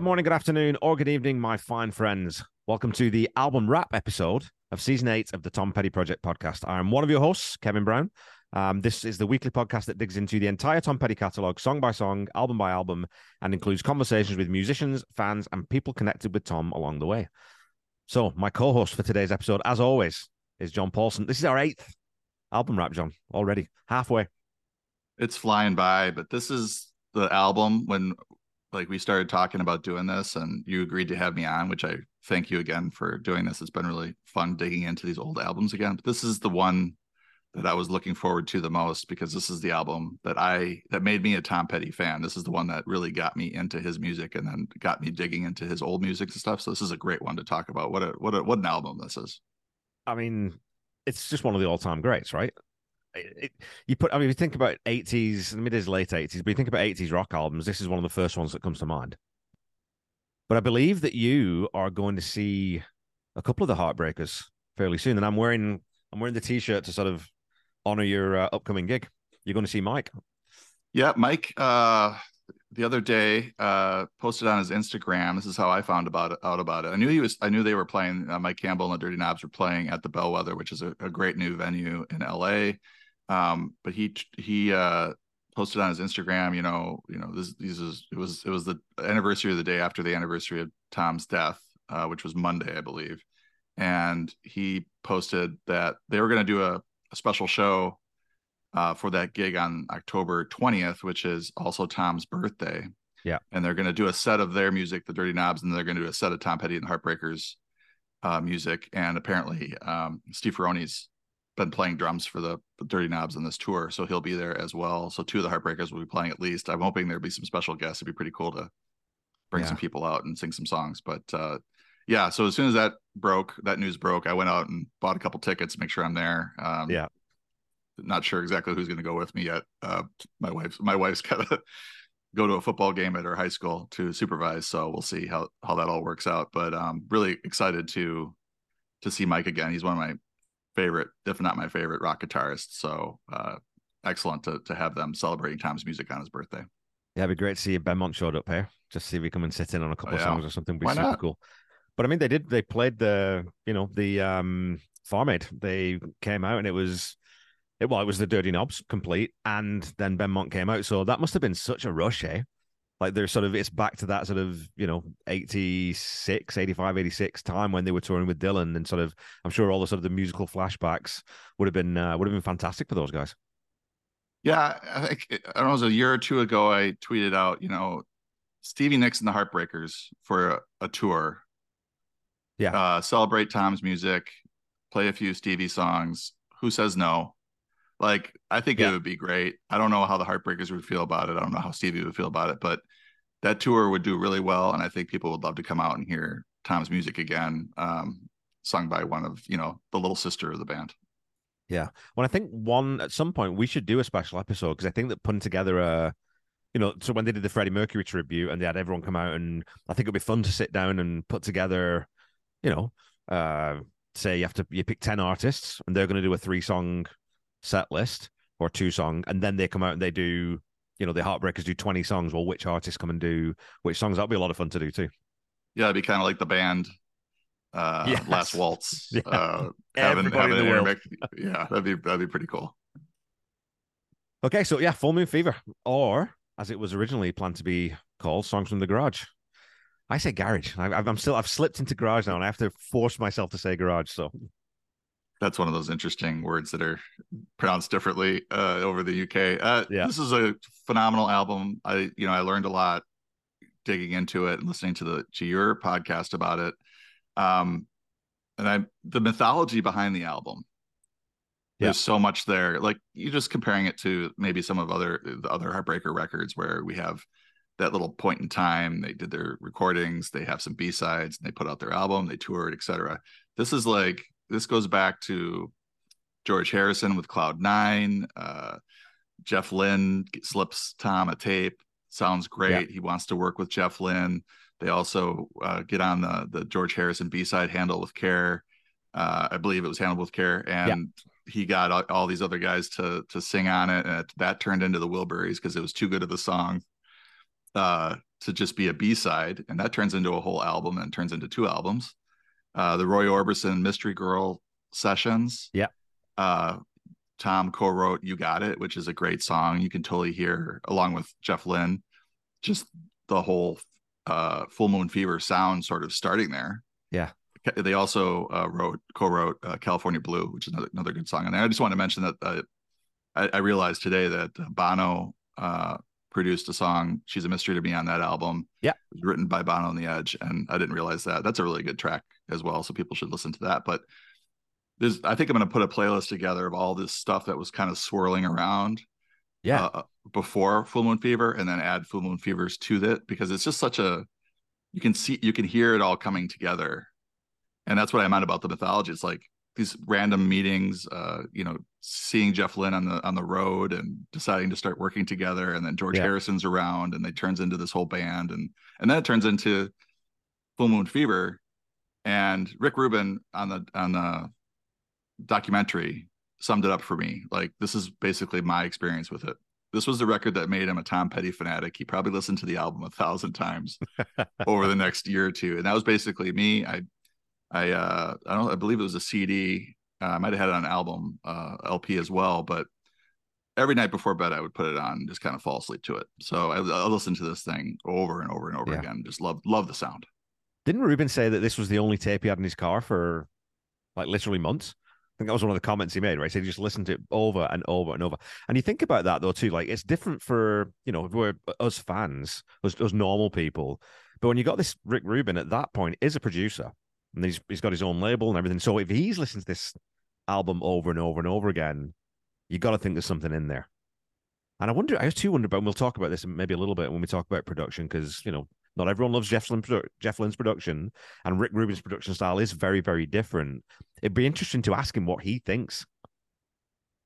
Good morning, good afternoon, or good evening, my fine friends. Welcome to the album wrap episode of season eight of the Tom Petty Project podcast. I am one of your hosts, Kevin Brown. Um, this is the weekly podcast that digs into the entire Tom Petty catalog, song by song, album by album, and includes conversations with musicians, fans, and people connected with Tom along the way. So, my co host for today's episode, as always, is John Paulsen. This is our eighth album wrap, John, already halfway. It's flying by, but this is the album when like we started talking about doing this and you agreed to have me on which i thank you again for doing this. It's been really fun digging into these old albums again. But this is the one that i was looking forward to the most because this is the album that i that made me a tom petty fan. This is the one that really got me into his music and then got me digging into his old music and stuff. So this is a great one to talk about. What a what a what an album this is. I mean, it's just one of the all time greats, right? It, you put, I mean, if you think about 80s, I mean, it is late 80s, but you think about 80s rock albums, this is one of the first ones that comes to mind. But I believe that you are going to see a couple of the Heartbreakers fairly soon. And I'm wearing, I'm wearing the t shirt to sort of honor your uh, upcoming gig. You're going to see Mike. Yeah, Mike. Uh, the other day, uh, posted on his Instagram. This is how I found about it, out about it. I knew he was. I knew they were playing. Uh, Mike Campbell and the Dirty Knobs were playing at the Bellwether, which is a, a great new venue in LA. Um, but he he uh, posted on his Instagram. You know, you know this. These is it was it was the anniversary of the day after the anniversary of Tom's death, uh, which was Monday, I believe. And he posted that they were going to do a, a special show uh, for that gig on October 20th, which is also Tom's birthday. Yeah. And they're going to do a set of their music, the Dirty Knobs, and they're going to do a set of Tom Petty and the Heartbreakers uh, music. And apparently, um, Steve Ferrone's been playing drums for the, Dirty Knobs on this tour. So he'll be there as well. So two of the Heartbreakers will be playing at least. I'm hoping there'll be some special guests. It'd be pretty cool to bring yeah. some people out and sing some songs. But uh, yeah, so as soon as that broke, that news broke, I went out and bought a couple tickets to make sure I'm there. Um, yeah not sure exactly who's going to go with me yet. Uh, my wife's my wife's got to go to a football game at her high school to supervise, so we'll see how how that all works out. But um, really excited to to see Mike again. He's one of my favorite, if not my favorite, rock guitarist. So uh, excellent to to have them celebrating Tom's music on his birthday. Yeah, it'd be great to see Benmont showed up here. Just see if we come and sit in on a couple oh, yeah. of songs or something. Would be Why super not? cool. But I mean, they did. They played the, you know, the um Farm Aid. They came out and it was it, well, it was the Dirty Knobs complete, and then Benmont came out. So that must have been such a rush, eh? Like there's sort of it's back to that sort of you know 86 85 86 time when they were touring with Dylan and sort of I'm sure all the sort of the musical flashbacks would have been uh, would have been fantastic for those guys. Yeah, I think I don't know, it was a year or two ago I tweeted out, you know, Stevie Nicks and the Heartbreakers for a, a tour. Yeah. Uh, celebrate Tom's music, play a few Stevie songs. Who says no? Like, I think yeah. it would be great. I don't know how the Heartbreakers would feel about it. I don't know how Stevie would feel about it, but that tour would do really well. And I think people would love to come out and hear Tom's music again, um, sung by one of, you know, the little sister of the band. Yeah. Well, I think one at some point we should do a special episode because I think that putting together a, you know, so when they did the Freddie Mercury tribute and they had everyone come out, and I think it'd be fun to sit down and put together, you know, uh, say you have to you pick 10 artists and they're going to do a three song set list or two song, and then they come out and they do, you know, the Heartbreakers do 20 songs. Well, which artists come and do which songs? That'll be a lot of fun to do too. Yeah, it'd be kind of like the band uh yes. last waltz yeah. uh having, having world. yeah that'd be that'd be pretty cool okay so yeah full moon fever or as it was originally planned to be called songs from the garage i say garage I, i'm still i've slipped into garage now and i have to force myself to say garage so that's one of those interesting words that are pronounced differently uh, over the UK. Uh, yeah. This is a phenomenal album. I, you know, I learned a lot digging into it and listening to the to your podcast about it. Um, and I, the mythology behind the album. Yeah. There's so much there. Like you're just comparing it to maybe some of other the other Heartbreaker records where we have that little point in time. They did their recordings. They have some B sides. And they put out their album. They toured, etc. This is like this goes back to George Harrison with Cloud Nine. Uh, Jeff Lynne slips Tom a tape. Sounds great. Yeah. He wants to work with Jeff Lynne. They also uh, get on the the George Harrison B side handle with care. Uh, I believe it was handled with care, and yeah. he got all, all, these other guys to to sing on it, and it, that turned into the Wilburys because it was too good of a song. uh, to just be a B side, and that turns into a whole album and turns into two albums. Uh, the Roy Orbison Mystery Girl sessions. Yeah. Uh, Tom co-wrote "You Got It," which is a great song. You can totally hear, along with Jeff Lynne, just the whole uh, Full Moon Fever sound sort of starting there. Yeah. They also uh, wrote co-wrote uh, "California Blue," which is another, another good song on there. I just want to mention that uh, I, I, realized today that Bono uh, produced a song she's a mystery to me on that album. Yeah. Written by bono on the edge and i didn't realize that. That's a really good track as well so people should listen to that. But there's i think i'm going to put a playlist together of all this stuff that was kind of swirling around yeah. uh, before full moon fever and then add full moon fevers to that because it's just such a you can see you can hear it all coming together. And that's what i meant about the mythology. It's like these random meetings, uh, you know, seeing Jeff Lynne on the on the road and deciding to start working together, and then George yeah. Harrison's around, and they turns into this whole band, and and then it turns into Full Moon Fever, and Rick Rubin on the on the documentary summed it up for me. Like this is basically my experience with it. This was the record that made him a Tom Petty fanatic. He probably listened to the album a thousand times over the next year or two, and that was basically me. I I uh, I don't I believe it was a CD. Uh, I might have had it on album uh, LP as well, but every night before bed I would put it on and just kind of fall asleep to it. So I, I listen to this thing over and over and over yeah. again. Just love love the sound. Didn't Rubin say that this was the only tape he had in his car for like literally months? I think that was one of the comments he made, right? He he just listened to it over and over and over. And you think about that though too, like it's different for you know we're us fans, us, us normal people. But when you got this Rick Rubin at that point is a producer, and he's he's got his own label and everything. So if he's listening to this album over and over and over again, you got to think there's something in there. And I wonder, I too wonder about, and we'll talk about this maybe a little bit when we talk about production, because you know not everyone loves Jeff, Lynne, Jeff Lynne's production, and Rick Rubin's production style is very very different. It'd be interesting to ask him what he thinks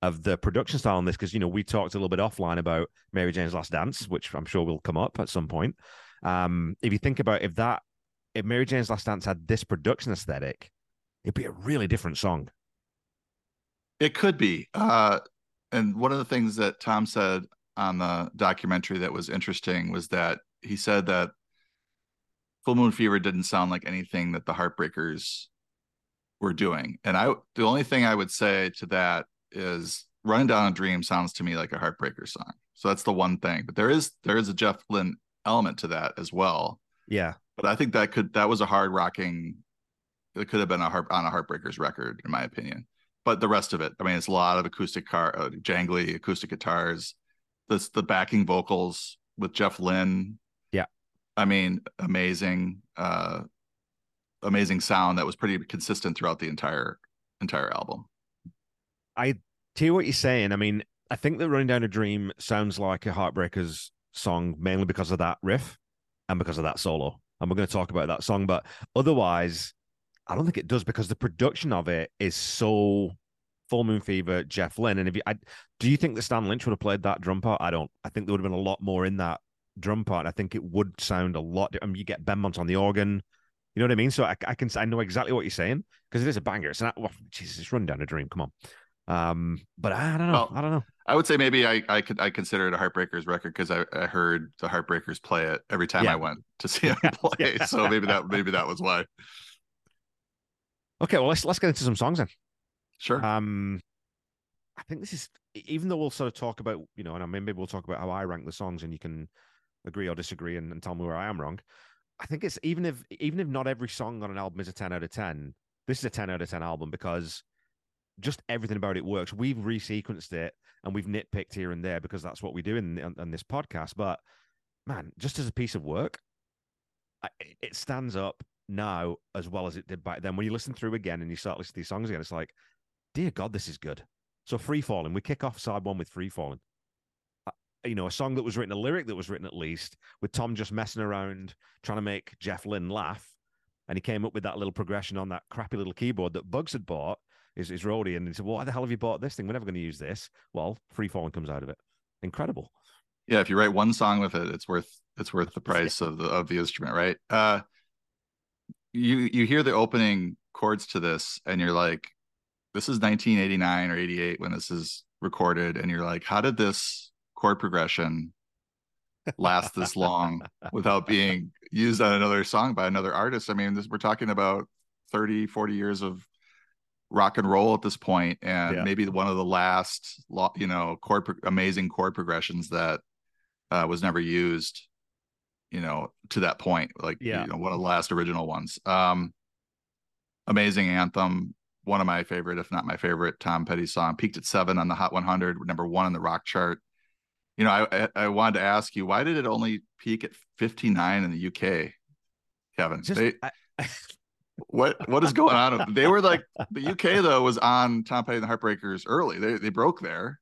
of the production style on this, because you know we talked a little bit offline about Mary Jane's Last Dance, which I'm sure will come up at some point. Um, if you think about if that if Mary Jane's Last Dance had this production aesthetic, it'd be a really different song. It could be. Uh, and one of the things that Tom said on the documentary that was interesting was that he said that Full Moon Fever didn't sound like anything that the Heartbreakers were doing. And I, the only thing I would say to that is Running Down a Dream sounds to me like a Heartbreaker song. So that's the one thing. But there is there is a Jeff Lynne element to that as well. Yeah but I think that could that was a hard rocking. It could have been a heart on a Heartbreakers record, in my opinion. But the rest of it, I mean, it's a lot of acoustic car, uh, jangly acoustic guitars. The the backing vocals with Jeff Lynne. Yeah, I mean, amazing, uh, amazing sound that was pretty consistent throughout the entire entire album. I hear what you're saying. I mean, I think that "Running Down a Dream" sounds like a Heartbreakers song mainly because of that riff and because of that solo and we're going to talk about that song. But otherwise, I don't think it does because the production of it is so Full Moon Fever, Jeff Lynne. And if you, I, do you think that Stan Lynch would have played that drum part? I don't. I think there would have been a lot more in that drum part. I think it would sound a lot. I mean, you get Benmont on the organ. You know what I mean? So I, I can I know exactly what you're saying because it is a banger. It's not. Well, Jesus, it's run down a dream. Come on. Um, but I don't know. Well, I don't know. I would say maybe I I could I consider it a Heartbreakers record because I, I heard the Heartbreakers play it every time yeah. I went to see them play. Yeah. So maybe that maybe that was why. Okay, well let's let's get into some songs then. Sure. Um, I think this is even though we'll sort of talk about you know, and I mean, maybe we'll talk about how I rank the songs, and you can agree or disagree and, and tell me where I am wrong. I think it's even if even if not every song on an album is a ten out of ten, this is a ten out of ten album because just everything about it works. We've resequenced it and we've nitpicked here and there because that's what we do in, in, in this podcast. But man, just as a piece of work, I, it stands up now as well as it did back then. When you listen through again and you start listening to these songs again, it's like, dear God, this is good. So free falling, we kick off side one with free falling. Uh, you know, a song that was written, a lyric that was written at least, with Tom just messing around trying to make Jeff Lynne laugh. And he came up with that little progression on that crappy little keyboard that Bugs had bought is, is roadie. And he said, well, why the hell have you bought this thing? We're never going to use this. Well, free falling comes out of it. Incredible. Yeah. If you write one song with it, it's worth, it's worth the price of the, of the instrument. Right. Uh, you, you hear the opening chords to this and you're like, this is 1989 or 88 when this is recorded. And you're like, how did this chord progression last this long without being used on another song by another artist. I mean, this, we're talking about 30, 40 years of rock and roll at this point, and yeah. maybe one of the last, you know, chord amazing chord progressions that uh, was never used, you know, to that point. Like, yeah. you know, one of the last original ones. Um, amazing anthem. One of my favorite, if not my favorite, Tom Petty song. Peaked at seven on the Hot 100, number one on the rock chart you know, I I wanted to ask you why did it only peak at 59 in the UK, Kevin? Just, they, I, what what is going on? They were like the UK though was on Tom Petty and the Heartbreakers early. They they broke there.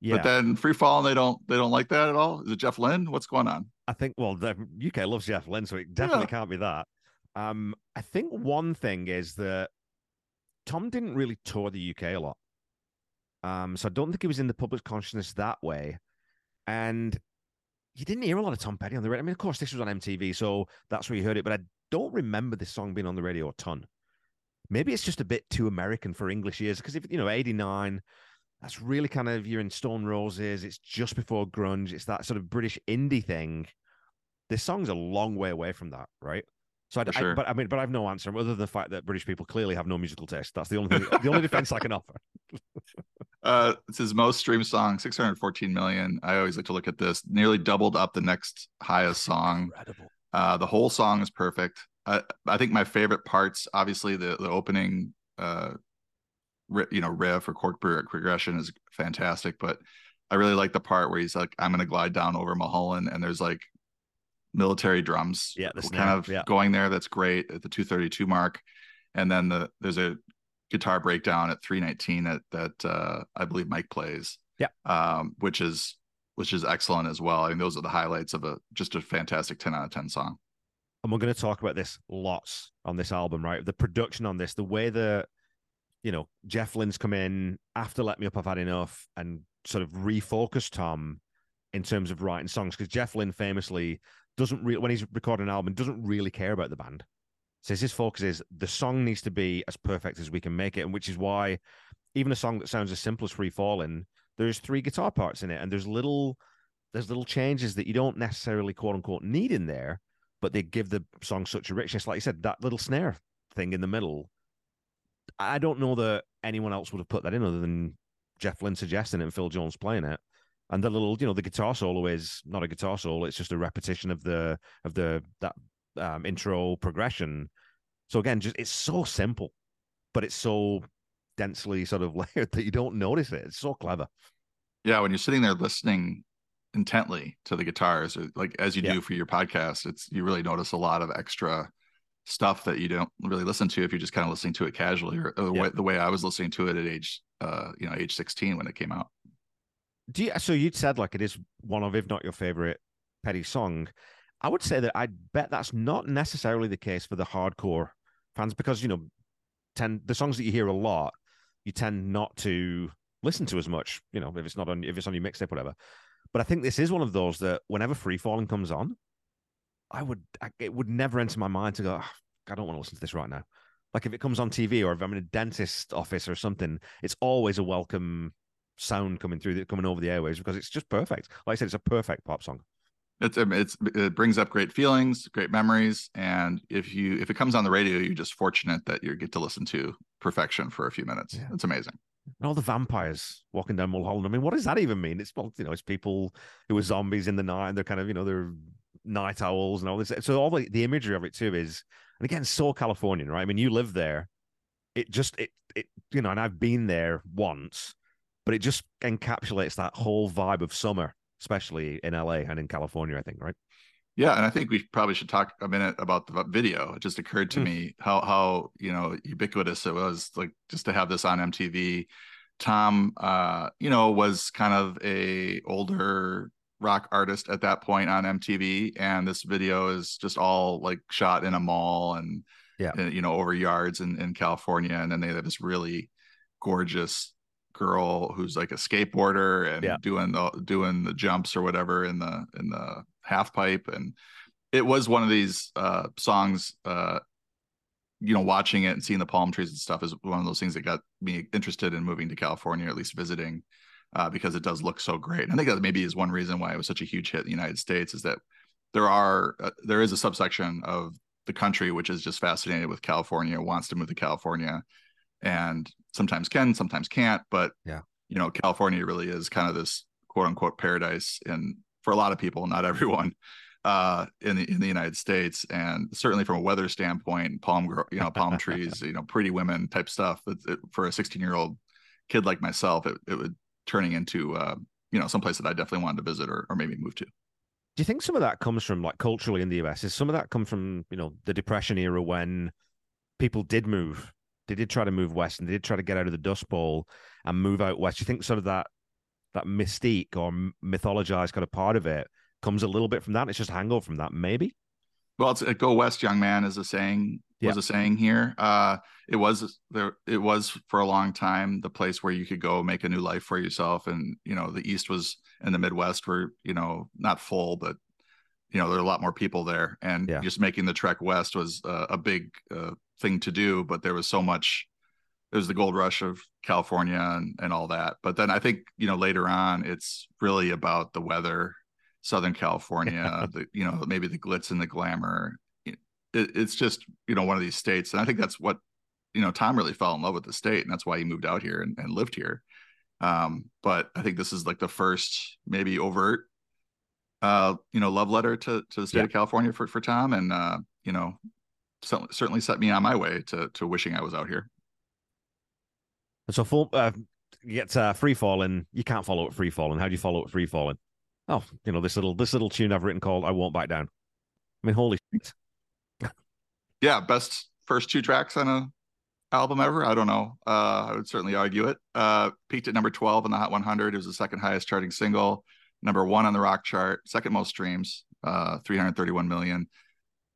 Yeah. But then free fall and they don't they don't like that at all. Is it Jeff Lynne? What's going on? I think well the UK loves Jeff Lynne, so it definitely yeah. can't be that. Um, I think one thing is that Tom didn't really tour the UK a lot. Um, so I don't think he was in the public consciousness that way. And you didn't hear a lot of Tom Petty on the radio. I mean, of course, this was on MTV, so that's where you heard it. But I don't remember this song being on the radio a ton. Maybe it's just a bit too American for English ears because if you know '89, that's really kind of you're in Stone Roses. It's just before grunge. It's that sort of British indie thing. This song's a long way away from that, right? So, I, sure. I, but I mean, but I have no answer other than the fact that British people clearly have no musical taste. That's the only thing, the only defense I can offer. Uh, it's his most streamed song, 614 million. I always like to look at this. Nearly doubled up the next highest song. Incredible. Uh, the whole song is perfect. I, I think my favorite parts, obviously, the the opening, uh, you know, riff or chord progression is fantastic. But I really like the part where he's like, "I'm going to glide down over Mulholland," and there's like military drums, yeah, kind of yeah. going there. That's great at the 232 mark, and then the there's a guitar breakdown at 319 that that uh, I believe Mike plays. Yeah. Um, which is which is excellent as well. I mean, those are the highlights of a just a fantastic 10 out of 10 song. And we're going to talk about this lots on this album, right? The production on this, the way that you know Jeff Lynne's come in after Let Me Up, I've Had Enough, and sort of refocus Tom in terms of writing songs because Jeff Lynne famously doesn't really when he's recording an album doesn't really care about the band says his focus is the song needs to be as perfect as we can make it, and which is why even a song that sounds as simple as Free Falling, there's three guitar parts in it, and there's little there's little changes that you don't necessarily quote unquote need in there, but they give the song such a richness. Like you said, that little snare thing in the middle. I don't know that anyone else would have put that in other than Jeff Lynne suggesting it and Phil Jones playing it. And the little, you know, the guitar solo is not a guitar solo; it's just a repetition of the of the that um, intro progression. So again, just it's so simple, but it's so densely sort of layered that you don't notice it. It's so clever. Yeah, when you're sitting there listening intently to the guitars, or like as you yeah. do for your podcast, it's you really notice a lot of extra stuff that you don't really listen to if you're just kind of listening to it casually or, or yeah. way, the way I was listening to it at age uh you know age 16 when it came out. Do you, so you'd said like it is one of if not your favorite Petty song. I would say that I bet that's not necessarily the case for the hardcore fans because you know, tend the songs that you hear a lot, you tend not to listen to as much. You know, if it's not on if it's on your mixtape, whatever. But I think this is one of those that whenever Free Falling comes on, I would I, it would never enter my mind to go. Oh, I don't want to listen to this right now. Like if it comes on TV or if I'm in a dentist office or something, it's always a welcome sound coming through, coming over the airwaves because it's just perfect. Like I said, it's a perfect pop song it's it's it brings up great feelings great memories and if you if it comes on the radio you're just fortunate that you get to listen to perfection for a few minutes. Yeah. it's amazing. And all the vampires walking down mulholland i mean what does that even mean? It's well you know it's people who are zombies in the night and they're kind of you know they're night owls and all this. So all the, the imagery of it too is and again so californian right? I mean you live there. It just it it you know and i've been there once but it just encapsulates that whole vibe of summer especially in LA and in California, I think, right? Yeah, and I think we probably should talk a minute about the video. It just occurred to mm. me how how you know ubiquitous it was, like just to have this on MTV. Tom, uh, you know, was kind of a older rock artist at that point on MTV, and this video is just all like shot in a mall and yeah, and, you know, over yards in in California, and then they have this really gorgeous girl who's like a skateboarder and yeah. doing the doing the jumps or whatever in the in the half pipe and it was one of these uh songs uh you know watching it and seeing the palm trees and stuff is one of those things that got me interested in moving to california or at least visiting uh, because it does look so great. And I think that maybe is one reason why it was such a huge hit in the United States is that there are uh, there is a subsection of the country which is just fascinated with California, wants to move to California, and sometimes can, sometimes can't. But yeah, you know, California really is kind of this quote unquote paradise, and for a lot of people, not everyone, uh, in the in the United States, and certainly from a weather standpoint, palm you know palm trees, you know, pretty women type stuff. It, it, for a 16 year old kid like myself, it, it would turning into uh, you know someplace that I definitely wanted to visit or, or maybe move to. Do you think some of that comes from like culturally in the US? Is some of that come from you know the Depression era when people did move, they did try to move west and they did try to get out of the Dust Bowl and move out west? You think sort of that that mystique or mythologized kind of part of it comes a little bit from that? It's just hangover from that, maybe. Well, it's "Go West, young man" is a saying was yeah. a saying here. Uh, it was there. It was for a long time the place where you could go make a new life for yourself, and you know the East was in the Midwest were you know not full, but you know there are a lot more people there, and yeah. just making the trek west was uh, a big uh, thing to do. But there was so much. It was the gold rush of California and, and all that. But then I think you know later on it's really about the weather, Southern California, the you know maybe the glitz and the glamour, it, it's just you know one of these states, and I think that's what you know Tom really fell in love with the state, and that's why he moved out here and, and lived here. Um, but I think this is like the first maybe overt uh you know love letter to to the state yeah. of California for for Tom, and uh, you know certainly set me on my way to to wishing I was out here. So full uh, you get uh, free falling. You can't follow it free falling. How do you follow it free falling? Oh, you know this little this little tune I've written called "I Won't Back Down." I mean, holy shit! yeah, best first two tracks on a album ever. I don't know. Uh, I would certainly argue it. Uh, peaked at number 12 on the Hot 100. It was the second highest charting single, number one on the rock chart, second most streams, uh, 331 million.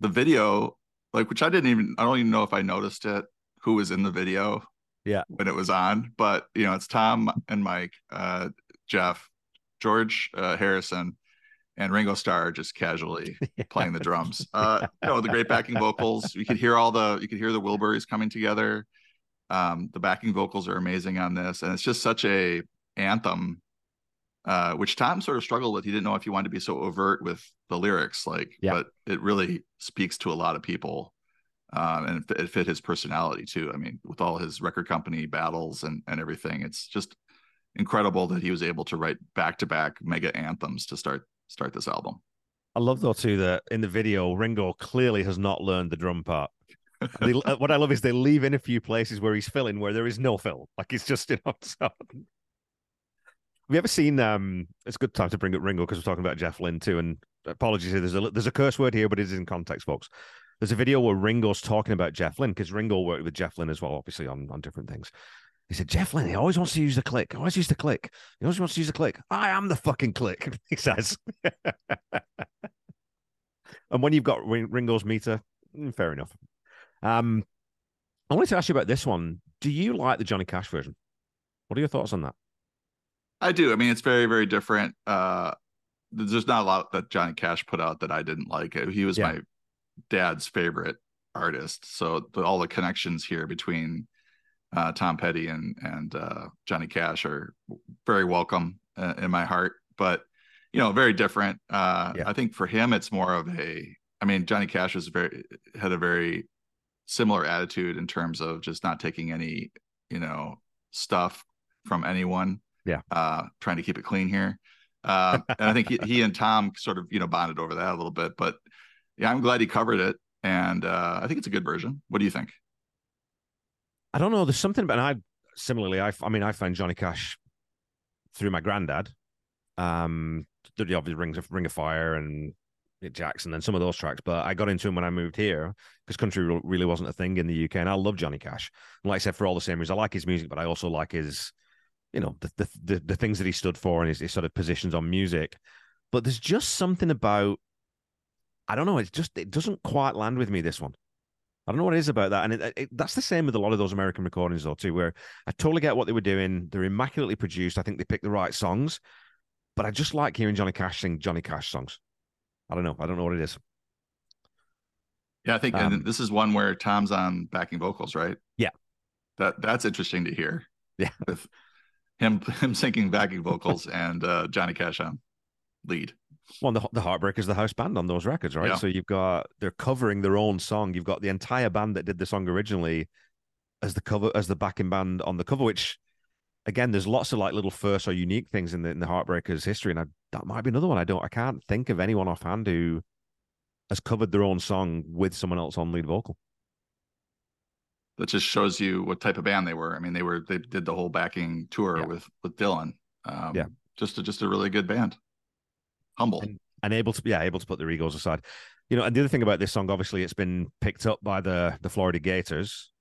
The video, like, which I didn't even, I don't even know if I noticed it, who was in the video. Yeah. When it was on, but you know, it's Tom and Mike, uh, Jeff, George uh, Harrison, and Ringo Starr just casually yeah. playing the drums. Uh, you know, the great backing vocals. You could hear all the you could hear the Wilburys coming together. Um, the backing vocals are amazing on this, and it's just such a anthem, uh, which Tom sort of struggled with. He didn't know if he wanted to be so overt with the lyrics, like, yeah. but it really speaks to a lot of people. Um, and it, it fit his personality too. I mean, with all his record company battles and and everything, it's just incredible that he was able to write back to back mega anthems to start start this album. I love though too that in the video, Ringo clearly has not learned the drum part. they, uh, what I love is they leave in a few places where he's filling where there is no fill. Like it's just you know. So. Have you ever seen? Um, it's a good time to bring up Ringo because we're talking about Jeff Lynne too. And apologies, there's a there's a curse word here, but it is in context, folks. There's a video where Ringo's talking about Jeff Lynne because Ringo worked with Jeff Lynne as well, obviously on on different things. He said, Jeff Lynne, he always wants to use the click. He always use the click. He always wants to use the click. I am the fucking click, he says. and when you've got Ringo's meter, mm, fair enough. Um, I wanted to ask you about this one. Do you like the Johnny Cash version? What are your thoughts on that? I do. I mean, it's very, very different. Uh, there's not a lot that Johnny Cash put out that I didn't like. He was yeah. my dad's favorite artist. So the, all the connections here between uh, Tom Petty and and uh, Johnny Cash are very welcome uh, in my heart, but you know, very different. Uh, yeah. I think for him, it's more of a. I mean, Johnny Cash was very had a very similar attitude in terms of just not taking any, you know, stuff from anyone. Yeah. Uh, trying to keep it clean here. Uh, and I think he, he and Tom sort of, you know, bonded over that a little bit, but yeah, I'm glad he covered it. And uh, I think it's a good version. What do you think? I don't know. There's something about I similarly. I, I mean, I found Johnny Cash through my granddad. Um, the obvious rings of Ring of Fire and Jackson and some of those tracks, but I got into him when I moved here because country really wasn't a thing in the UK, and I love Johnny Cash. And like I said, for all the same reasons, I like his music, but I also like his, you know, the the the, the things that he stood for and his, his sort of positions on music. But there's just something about, I don't know, it's just it doesn't quite land with me. This one, I don't know what it is about that, and it, it, that's the same with a lot of those American recordings, though, too. Where I totally get what they were doing; they're immaculately produced. I think they picked the right songs, but I just like hearing Johnny Cash sing Johnny Cash songs. I don't know. I don't know what it is. Yeah, I think, um, and this is one where Tom's on backing vocals, right? Yeah, that that's interesting to hear. Yeah, with him him singing backing vocals and uh, Johnny Cash on lead. Well, the the Heartbreakers, the house band on those records, right? Yeah. So you've got they're covering their own song. You've got the entire band that did the song originally as the cover as the backing band on the cover, which again, there's lots of like little first or unique things in the in the Heartbreakers history, and I, that might be another one. I don't, I can't think of anyone offhand who has covered their own song with someone else on lead vocal. That just shows you what type of band they were. I mean, they were they did the whole backing tour yeah. with with Dylan. Um, yeah, just a, just a really good band. Humble and, and able to yeah able to put their egos aside. You know, and the other thing about this song, obviously, it's been picked up by the the Florida Gators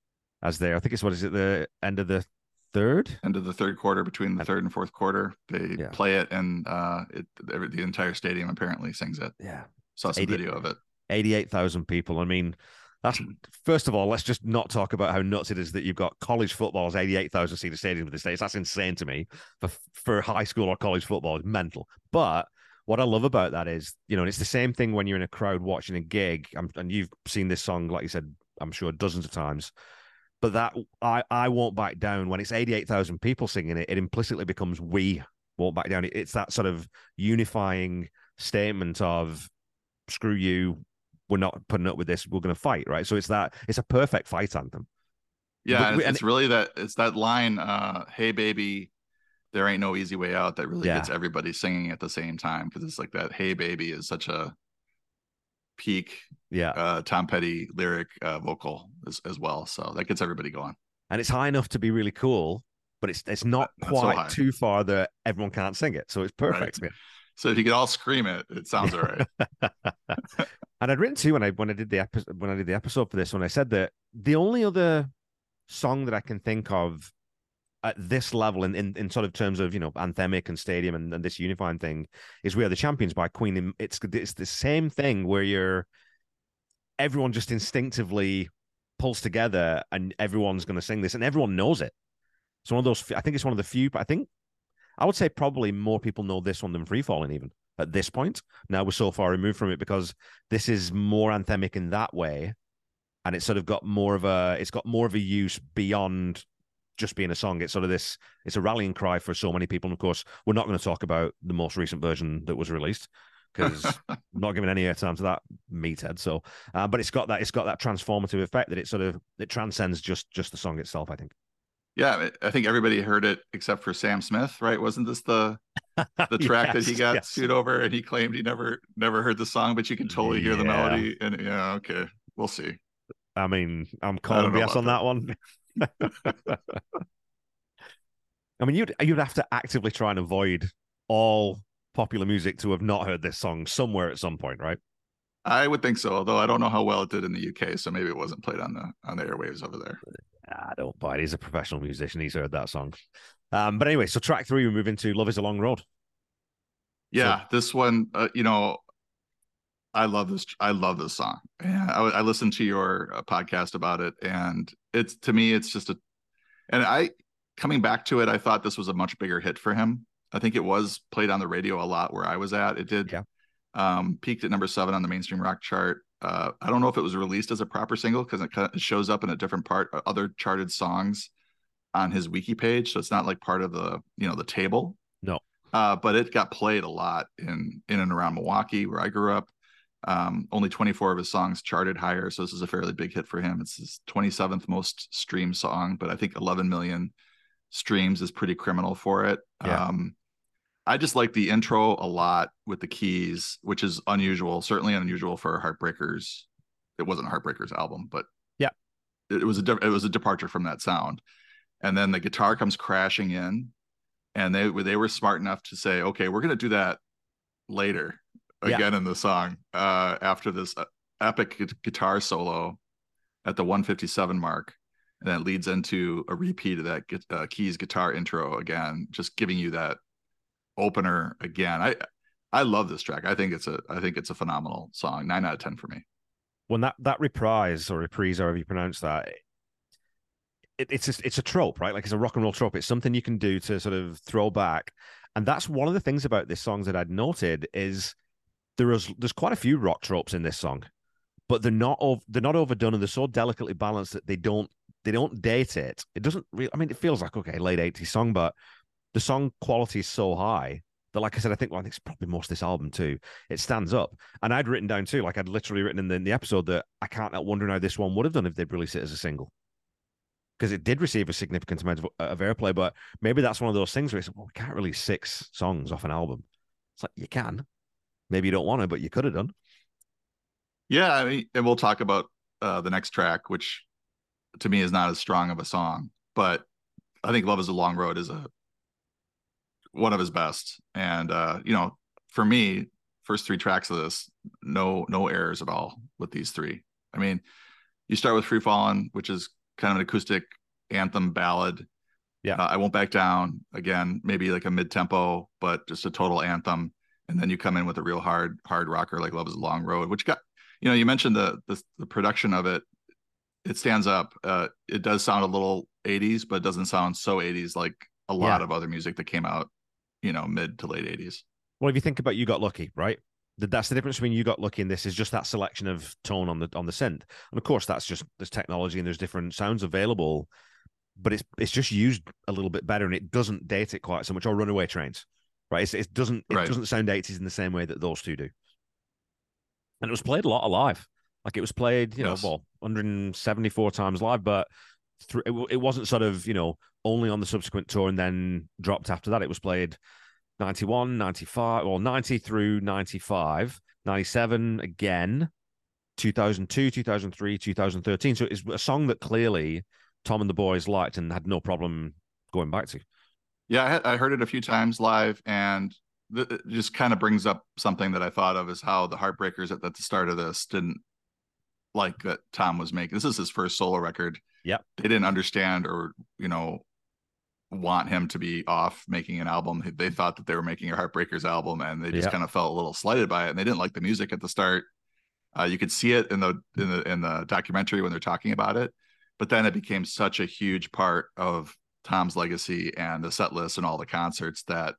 as they I think it's what is it the end of the third end of the third quarter between the third and fourth quarter they yeah. play it and uh it the entire stadium apparently sings it yeah saw some 80, video of it 88,000 people i mean that's first of all let's just not talk about how nuts it is that you've got college football's 88,000 seat stadium for the states. That's insane to me for for high school or college football. It's mental. But what I love about that is, you know, it's the same thing when you're in a crowd watching a gig, and you've seen this song, like you said, I'm sure dozens of times. But that I, I won't back down. When it's 88,000 people singing it, it implicitly becomes we won't back down. It's that sort of unifying statement of screw you, we're not putting up with this, we're going to fight, right? So it's that, it's a perfect fight anthem. Yeah, but, it's, really that, it's that line, uh, hey, baby, there ain't no easy way out that really yeah. gets everybody singing at the same time because it's like that, hey, baby is such a, peak yeah uh, tom petty lyric uh, vocal as, as well so that gets everybody going and it's high enough to be really cool but it's it's not quite so too far that everyone can't sing it so it's perfect right. so if you could all scream it it sounds all right and i'd written too when i when i did the episode when i did the episode for this one i said that the only other song that i can think of at this level in, in, in sort of terms of you know anthemic and stadium and, and this unifying thing is we are the champions by queen. It's it's the same thing where you're everyone just instinctively pulls together and everyone's going to sing this and everyone knows it. It's one of those i think it's one of the few but i think i would say probably more people know this one than free falling even at this point now we're so far removed from it because this is more anthemic in that way and it's sort of got more of a it's got more of a use beyond just being a song. It's sort of this, it's a rallying cry for so many people. And of course, we're not going to talk about the most recent version that was released because not giving any airtime to that meathead. So, uh, but it's got that, it's got that transformative effect that it sort of, it transcends just, just the song itself, I think. Yeah, I think everybody heard it except for Sam Smith, right? Wasn't this the the track yes, that he got yes. sued over and he claimed he never never heard the song, but you can totally hear the melody and yeah, okay. We'll see. I mean, I'm calling yes on that, that one. I mean, you'd you'd have to actively try and avoid all popular music to have not heard this song somewhere at some point, right? I would think so, although I don't know how well it did in the UK, so maybe it wasn't played on the on the airwaves over there. I don't buy it. He's a professional musician. He's heard that song. Um, but anyway, so track three, we move into "Love Is a Long Road." Yeah, so, this one, uh, you know, I love this. I love this song. Yeah, I, I listened to your uh, podcast about it, and it's to me, it's just a. And I coming back to it, I thought this was a much bigger hit for him. I think it was played on the radio a lot where I was at. It did. Yeah. Um, peaked at number seven on the mainstream rock chart. Uh, I don't know if it was released as a proper single because it, it shows up in a different part, uh, other charted songs on his wiki page, so it's not like part of the you know the table. No. Uh, but it got played a lot in in and around Milwaukee, where I grew up. Um, only 24 of his songs charted higher, so this is a fairly big hit for him. It's his 27th most streamed song, but I think 11 million streams is pretty criminal for it. Yeah. Um, I just like the intro a lot with the keys, which is unusual, certainly unusual for Heartbreakers. It wasn't Heartbreakers album, but yeah, it, it was a de- it was a departure from that sound. And then the guitar comes crashing in, and they they were smart enough to say, okay, we're gonna do that later again yeah. in the song uh, after this uh, epic guitar solo at the 157 mark and that leads into a repeat of that uh, keys guitar intro again just giving you that opener again. I i love this track. I think it's a i think it's a phenomenal song. Nine out of ten for me. When that that reprise or reprise however you pronounce that it, it's a, it's a trope right like it's a rock and roll trope it's something you can do to sort of throw back and that's one of the things about this song that i'd noted is there is there's quite a few rock tropes in this song, but they're not ov- they're not overdone and they're so delicately balanced that they don't they don't date it. It doesn't really. I mean, it feels like okay, late '80s song, but the song quality is so high that, like I said, I think well, I think it's probably most this album too. It stands up, and I'd written down too, like I'd literally written in the, in the episode that I can't help wondering how this one would have done if they'd released it as a single because it did receive a significant amount of, of, airplay. But maybe that's one of those things where it's well, we can't release six songs off an album. It's like you can, maybe you don't want to, but you could have done. Yeah, I mean, and we'll talk about uh, the next track, which to me is not as strong of a song, but I think "Love Is a Long Road" is a one of his best. And uh, you know, for me, first three tracks of this, no no errors at all with these three. I mean, you start with "Free Fallin'," which is kind of an acoustic anthem ballad. Yeah, uh, I won't back down. Again, maybe like a mid tempo, but just a total anthem. And then you come in with a real hard hard rocker like "Love Is a Long Road," which got you know you mentioned the the, the production of it. It stands up. Uh, it does sound a little 80s, but it doesn't sound so 80s like a lot yeah. of other music that came out you know mid to late 80s well if you think about you got lucky right that's the difference between you got lucky and this is just that selection of tone on the on the synth and of course that's just there's technology and there's different sounds available but it's it's just used a little bit better and it doesn't date it quite so much or runaway trains right it's, it doesn't it right. doesn't sound 80s in the same way that those two do and it was played a lot alive, like it was played you yes. know well 174 times live but th- it, it wasn't sort of you know only on the subsequent tour and then dropped after that. It was played 91, 95, or 90 through 95, 97 again, 2002, 2003, 2013. So it's a song that clearly Tom and the boys liked and had no problem going back to. Yeah, I, heard it a few times live, and it just kind of brings up something that I thought of is how the Heartbreakers at, at the start of this didn't like that Tom was making. This is his first solo record. Yeah, they didn't understand or you know want him to be off making an album. They thought that they were making a Heartbreakers album, and they just yeah. kind of felt a little slighted by it. And they didn't like the music at the start. Uh, you could see it in the in the in the documentary when they're talking about it, but then it became such a huge part of Tom's legacy and the set list and all the concerts that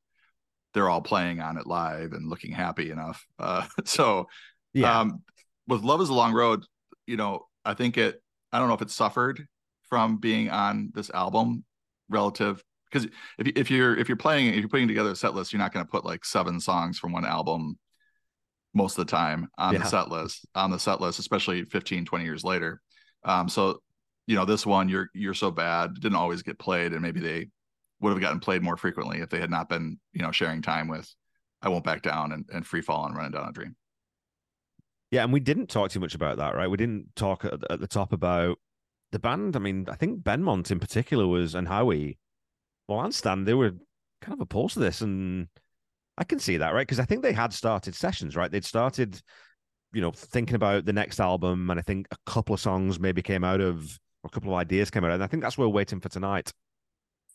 they're all playing on it live and looking happy enough. Uh, so, yeah. Um, with Love Is a Long Road, you know, I think it. I don't know if it suffered from being on this album relative because if, if you're if you're playing if you're putting together a set list you're not going to put like seven songs from one album most of the time on yeah. the set list on the set list especially 15 20 years later. Um so you know this one you're you're so bad didn't always get played and maybe they would have gotten played more frequently if they had not been you know sharing time with i won't back down and, and free fall and running down a dream. Yeah and we didn't talk too much about that right? We didn't talk at, at the top about the band, I mean, I think Benmont in particular was and Howie, well, and Stan, they were kind of opposed to this, and I can see that, right? Because I think they had started sessions, right? They'd started, you know, thinking about the next album, and I think a couple of songs maybe came out of, or a couple of ideas came out, and I think that's where Waiting for Tonight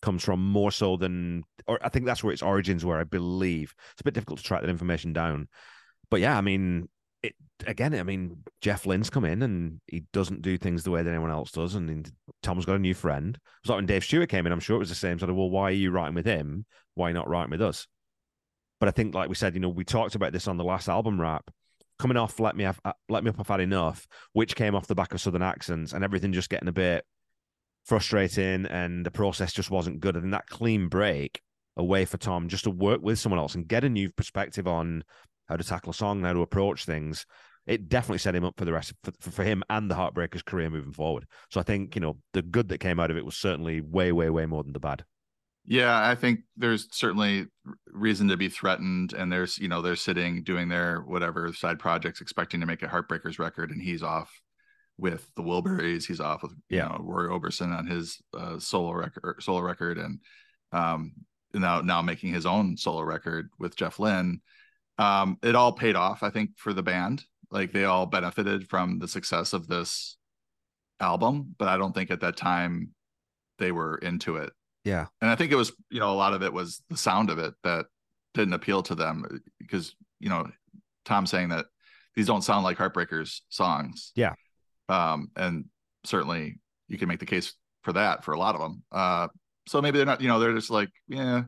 comes from more so than, or I think that's where its origins were. I believe it's a bit difficult to track that information down, but yeah, I mean, it again, I mean, Jeff Lynne's come in and he doesn't do things the way that anyone else does. And Tom's got a new friend. It was like when Dave Stewart came in, I'm sure it was the same sort of, well, why are you writing with him? Why not writing with us? But I think, like we said, you know, we talked about this on the last album wrap. Coming off, let me have, uh, let me up. I've had enough, which came off the back of Southern accents and everything just getting a bit frustrating, and the process just wasn't good. And that clean break away for Tom just to work with someone else and get a new perspective on how to tackle a song, how to approach things. It definitely set him up for the rest for, for him and the Heartbreakers career moving forward. So I think you know the good that came out of it was certainly way, way, way more than the bad. Yeah, I think there's certainly reason to be threatened, and there's you know they're sitting doing their whatever side projects, expecting to make a Heartbreakers record, and he's off with the Wilburys. He's off with you yeah. know Roy Orbison on his uh, solo record, solo record, and um, now now making his own solo record with Jeff Lynne um, it all paid off, I think, for the band. Like they all benefited from the success of this album, but I don't think at that time they were into it. Yeah. And I think it was, you know, a lot of it was the sound of it that didn't appeal to them because, you know, Tom saying that these don't sound like Heartbreakers songs. Yeah. Um, and certainly you can make the case for that for a lot of them. Uh, so maybe they're not, you know, they're just like, yeah,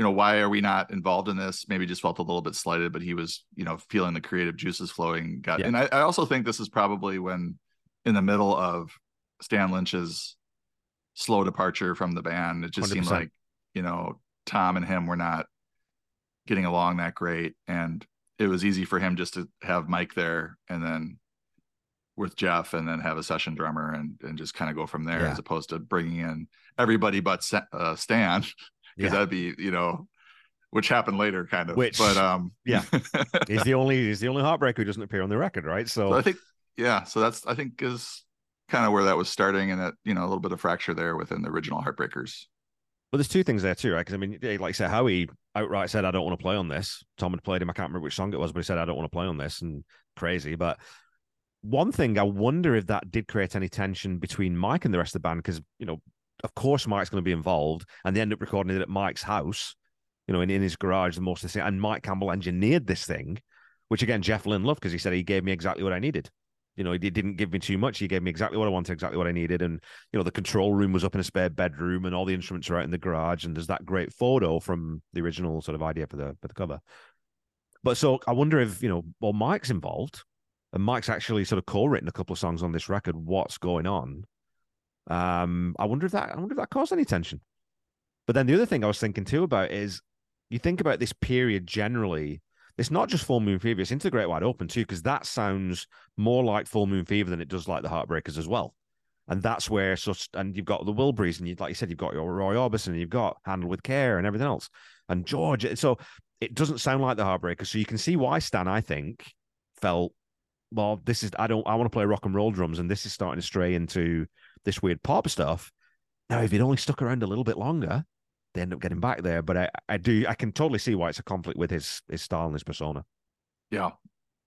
you know, why are we not involved in this? Maybe just felt a little bit slighted, but he was, you know, feeling the creative juices flowing. Got, yeah. and I, I also think this is probably when in the middle of Stan Lynch's slow departure from the band, it just 100%. seemed like you know, Tom and him were not getting along that great. And it was easy for him just to have Mike there and then with Jeff and then have a session drummer and, and just kind of go from there yeah. as opposed to bringing in everybody but uh, Stan because yeah. that'd be, you know, which happened later kind of, which, but, um, yeah, he's the only, he's the only heartbreaker who doesn't appear on the record. Right. So, so I think, yeah, so that's, I think is kind of where that was starting and that, you know, a little bit of fracture there within the original heartbreakers. But there's two things there too, right? Because I mean, like I said, Howie outright said, "I don't want to play on this." Tom had played him. I can't remember which song it was, but he said, "I don't want to play on this," and crazy. But one thing I wonder if that did create any tension between Mike and the rest of the band, because you know, of course, Mike's going to be involved, and they end up recording it at Mike's house, you know, in, in his garage, the most of the thing. And Mike Campbell engineered this thing, which again Jeff Lynne loved because he said he gave me exactly what I needed. You know, he didn't give me too much. He gave me exactly what I wanted, exactly what I needed. And, you know, the control room was up in a spare bedroom and all the instruments are out in the garage. And there's that great photo from the original sort of idea for the for the cover. But so I wonder if, you know, well, Mike's involved and Mike's actually sort of co-written a couple of songs on this record. What's going on? Um, I wonder if that I wonder if that caused any tension. But then the other thing I was thinking too about is you think about this period generally it's not just Full Moon Fever, it's Into Great Wide Open too, because that sounds more like Full Moon Fever than it does like the Heartbreakers as well. And that's where so and you've got the Wilburys, and you like you said, you've got your Roy Orbison, and you've got Handle with Care and everything else. And George, so it doesn't sound like the Heartbreakers. So you can see why Stan, I think, felt, well, this is I don't I want to play rock and roll drums, and this is starting to stray into this weird pop stuff. Now, if he'd only stuck around a little bit longer, they end up getting back there. But I, I do, I can totally see why it's a conflict with his his style and his persona. Yeah,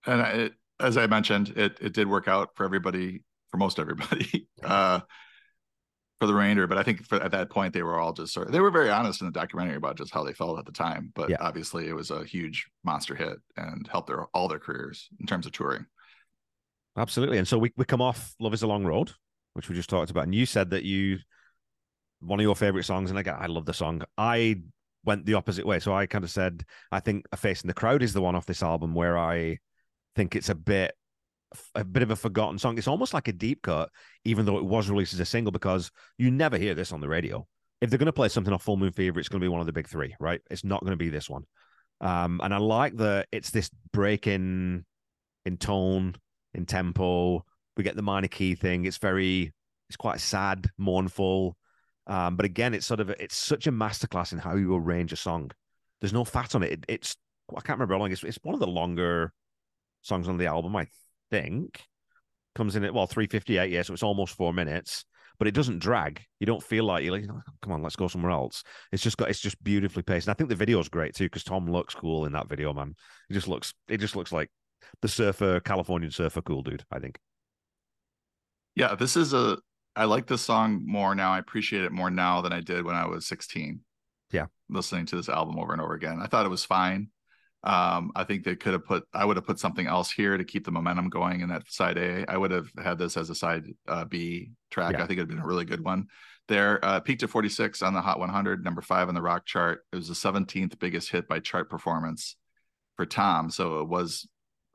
and it, as I mentioned, it it did work out for everybody, for most everybody, uh, for the remainder. But I think for, at that point, they were all just sort of, they were very honest in the documentary about just how they felt at the time. But yeah. obviously, it was a huge monster hit and helped their all their careers in terms of touring. Absolutely, and so we we come off "Love Is a Long Road," which we just talked about, and you said that you one of your favorite songs, and again, I love the song. I went the opposite way, so I kind of said I think "A Face in the Crowd" is the one off this album where I think it's a bit a bit of a forgotten song. It's almost like a deep cut, even though it was released as a single, because you never hear this on the radio. If they're going to play something off Full Moon Fever, it's going to be one of the big three, right? It's not going to be this one. Um, and I like that it's this break in in tone, in tempo. We get the minor key thing. It's very, it's quite sad, mournful. Um, but again, it's sort of it's such a masterclass in how you arrange a song. There's no fat on it. it it's I can't remember how long it's. It's one of the longer songs on the album, I think. Comes in at well 358, yeah, so it's almost four minutes. But it doesn't drag. You don't feel like you're like, oh, come on, let's go somewhere else. It's just got it's just beautifully paced. And I think the video's great too because Tom looks cool in that video, man. It just looks it just looks like the surfer, Californian surfer, cool dude. I think. Yeah, this is a I like this song more now. I appreciate it more now than I did when I was 16. Yeah. Listening to this album over and over again. I thought it was fine. Um, I think they could have put I would have put something else here to keep the momentum going in that side A. I would have had this as a side uh, B track. Yeah. I think it'd been a really good one. There, uh, peaked at 46 on the Hot 100, number five on the rock chart. It was the 17th biggest hit by chart performance for Tom, so it was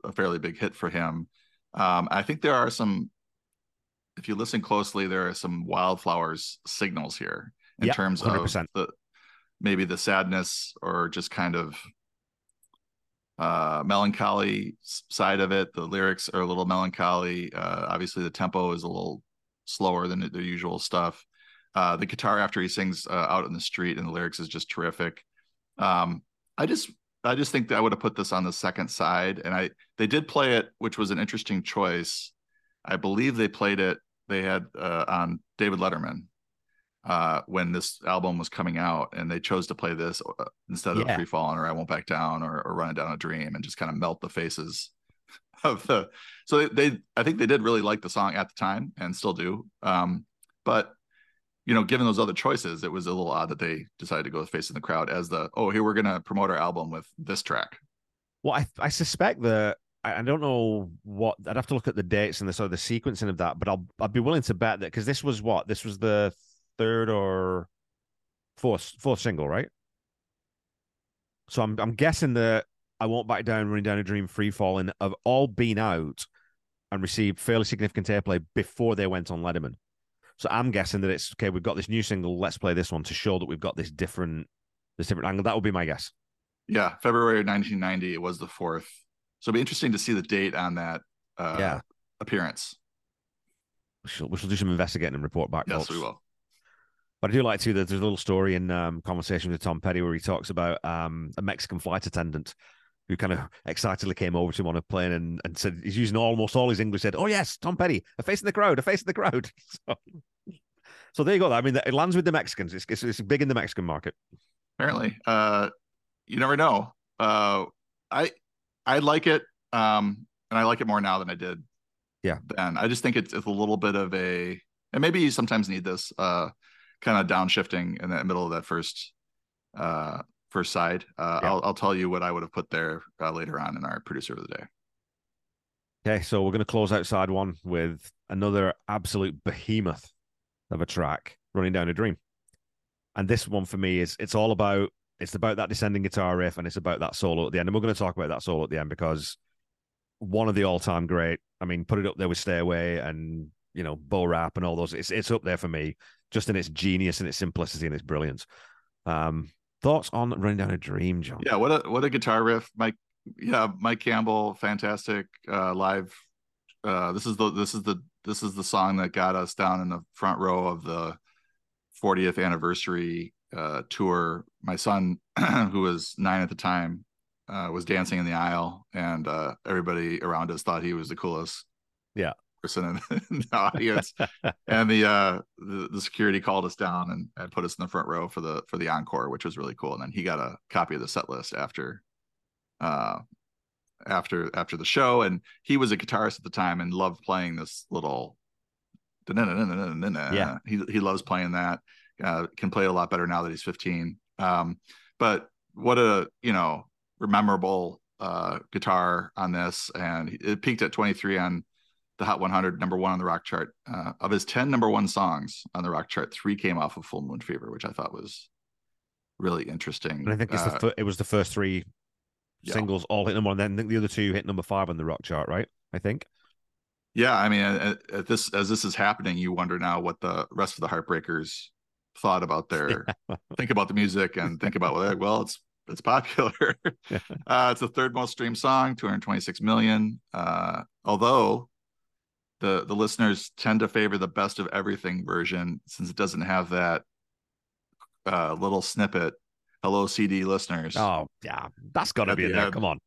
a fairly big hit for him. Um, I think there are some if you listen closely, there are some wildflowers signals here in yep, terms 100%. of the maybe the sadness or just kind of uh, melancholy side of it. The lyrics are a little melancholy. Uh, obviously, the tempo is a little slower than the, usual stuff. Uh, the guitar after he sings uh, out in the street and the lyrics is just terrific. Um, I just I just think that I would have put this on the second side, and I they did play it, which was an interesting choice. I believe they played it they had uh, on David Letterman uh, when this album was coming out, and they chose to play this uh, instead of yeah. Free Falling or I Won't Back Down or, or Running Down a Dream, and just kind of melt the faces of the. So they, they, I think they did really like the song at the time and still do. Um, but you know, given those other choices, it was a little odd that they decided to go with Face in the Crowd as the oh, here we're gonna promote our album with this track. Well, I I suspect that I, don't know what I'd have to look at the dates and the sort of the sequencing of that, but I'll I'd be willing to bet that because this was what this was the third or fourth fourth single, right? So I'm I'm guessing that I won't back down, running down a dream, free falling have all been out and received fairly significant airplay before they went on Letterman. So I'm guessing that it's okay. We've got this new single. Let's play this one to show that we've got this different, this different angle. That would be my guess. Yeah, February 1990. It was the fourth. So it'll be interesting to see the date on that. Uh, yeah. appearance. We shall, we shall do some investigating and report back. Yes, folks. we will. But I do like to. There's a little story in um, conversation with Tom Petty where he talks about um, a Mexican flight attendant who kind of excitedly came over to him on a plane and, and said he's using almost all his English. Said, "Oh yes, Tom Petty, a face in the crowd, a face in the crowd." So, so there you go. I mean, it lands with the Mexicans. It's, it's, it's big in the Mexican market. Apparently, uh, you never know. Uh, I I like it, um, and I like it more now than I did. Yeah. Then I just think it's, it's a little bit of a, and maybe you sometimes need this uh, kind of downshifting in the middle of that first uh, first side. Uh, yeah. I'll, I'll tell you what I would have put there uh, later on in our producer of the day. Okay, so we're going to close outside one with another absolute behemoth of a track, "Running Down a Dream," and this one for me is it's all about it's about that descending guitar riff and it's about that solo at the end, and we're going to talk about that solo at the end because one of the all-time great. I mean, put it up there with "Stairway" and you know Bo Rap and all those. It's it's up there for me, just in its genius and its simplicity and its brilliance. Um, Thoughts on Running Down a Dream, John? Yeah, what a what a guitar riff, Mike. Yeah, Mike Campbell, fantastic uh, live. Uh, this is the this is the this is the song that got us down in the front row of the 40th anniversary uh, tour. My son, who was nine at the time, uh, was dancing in the aisle, and uh, everybody around us thought he was the coolest. Yeah, person in, in the audience, and the, uh, the the security called us down and, and put us in the front row for the for the encore, which was really cool. And then he got a copy of the set list after, uh, after after the show, and he was a guitarist at the time and loved playing this little. Yeah, he he loves playing that. Uh, can play a lot better now that he's 15. Um, but what a you know memorable uh, guitar on this, and it peaked at 23 on the Hot 100, number one on the rock chart. Uh, of his 10 number one songs on the rock chart, three came off of Full Moon Fever, which I thought was really interesting. And I think it's uh, the it was the first three yeah. singles all hit number one. Then I think the other two hit number five on the rock chart, right? I think. Yeah, I mean, at, at this as this is happening, you wonder now what the rest of the Heartbreakers thought about their think about the music and think about well, well, it's it's popular. uh, it's the third most streamed song, 226 million. Uh, although the the listeners tend to favor the best of everything version since it doesn't have that uh, little snippet. Hello, CD listeners. Oh yeah, that's got to be in there. Come on.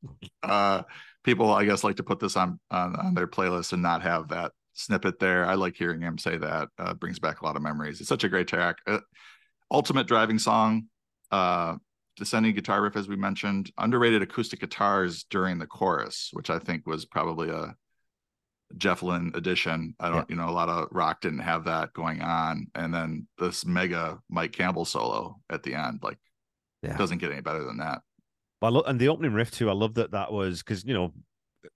Uh, people, I guess, like to put this on, on on their playlist and not have that snippet there. I like hearing him say that. Uh, brings back a lot of memories. It's such a great track. Uh, ultimate driving song. Uh, descending guitar riff, as we mentioned, underrated acoustic guitars during the chorus, which I think was probably a Jeff Lynne edition. I don't, yeah. you know, a lot of rock didn't have that going on. And then this mega Mike Campbell solo at the end, like, yeah. doesn't get any better than that. But I and the opening riff too. I love that that was because you know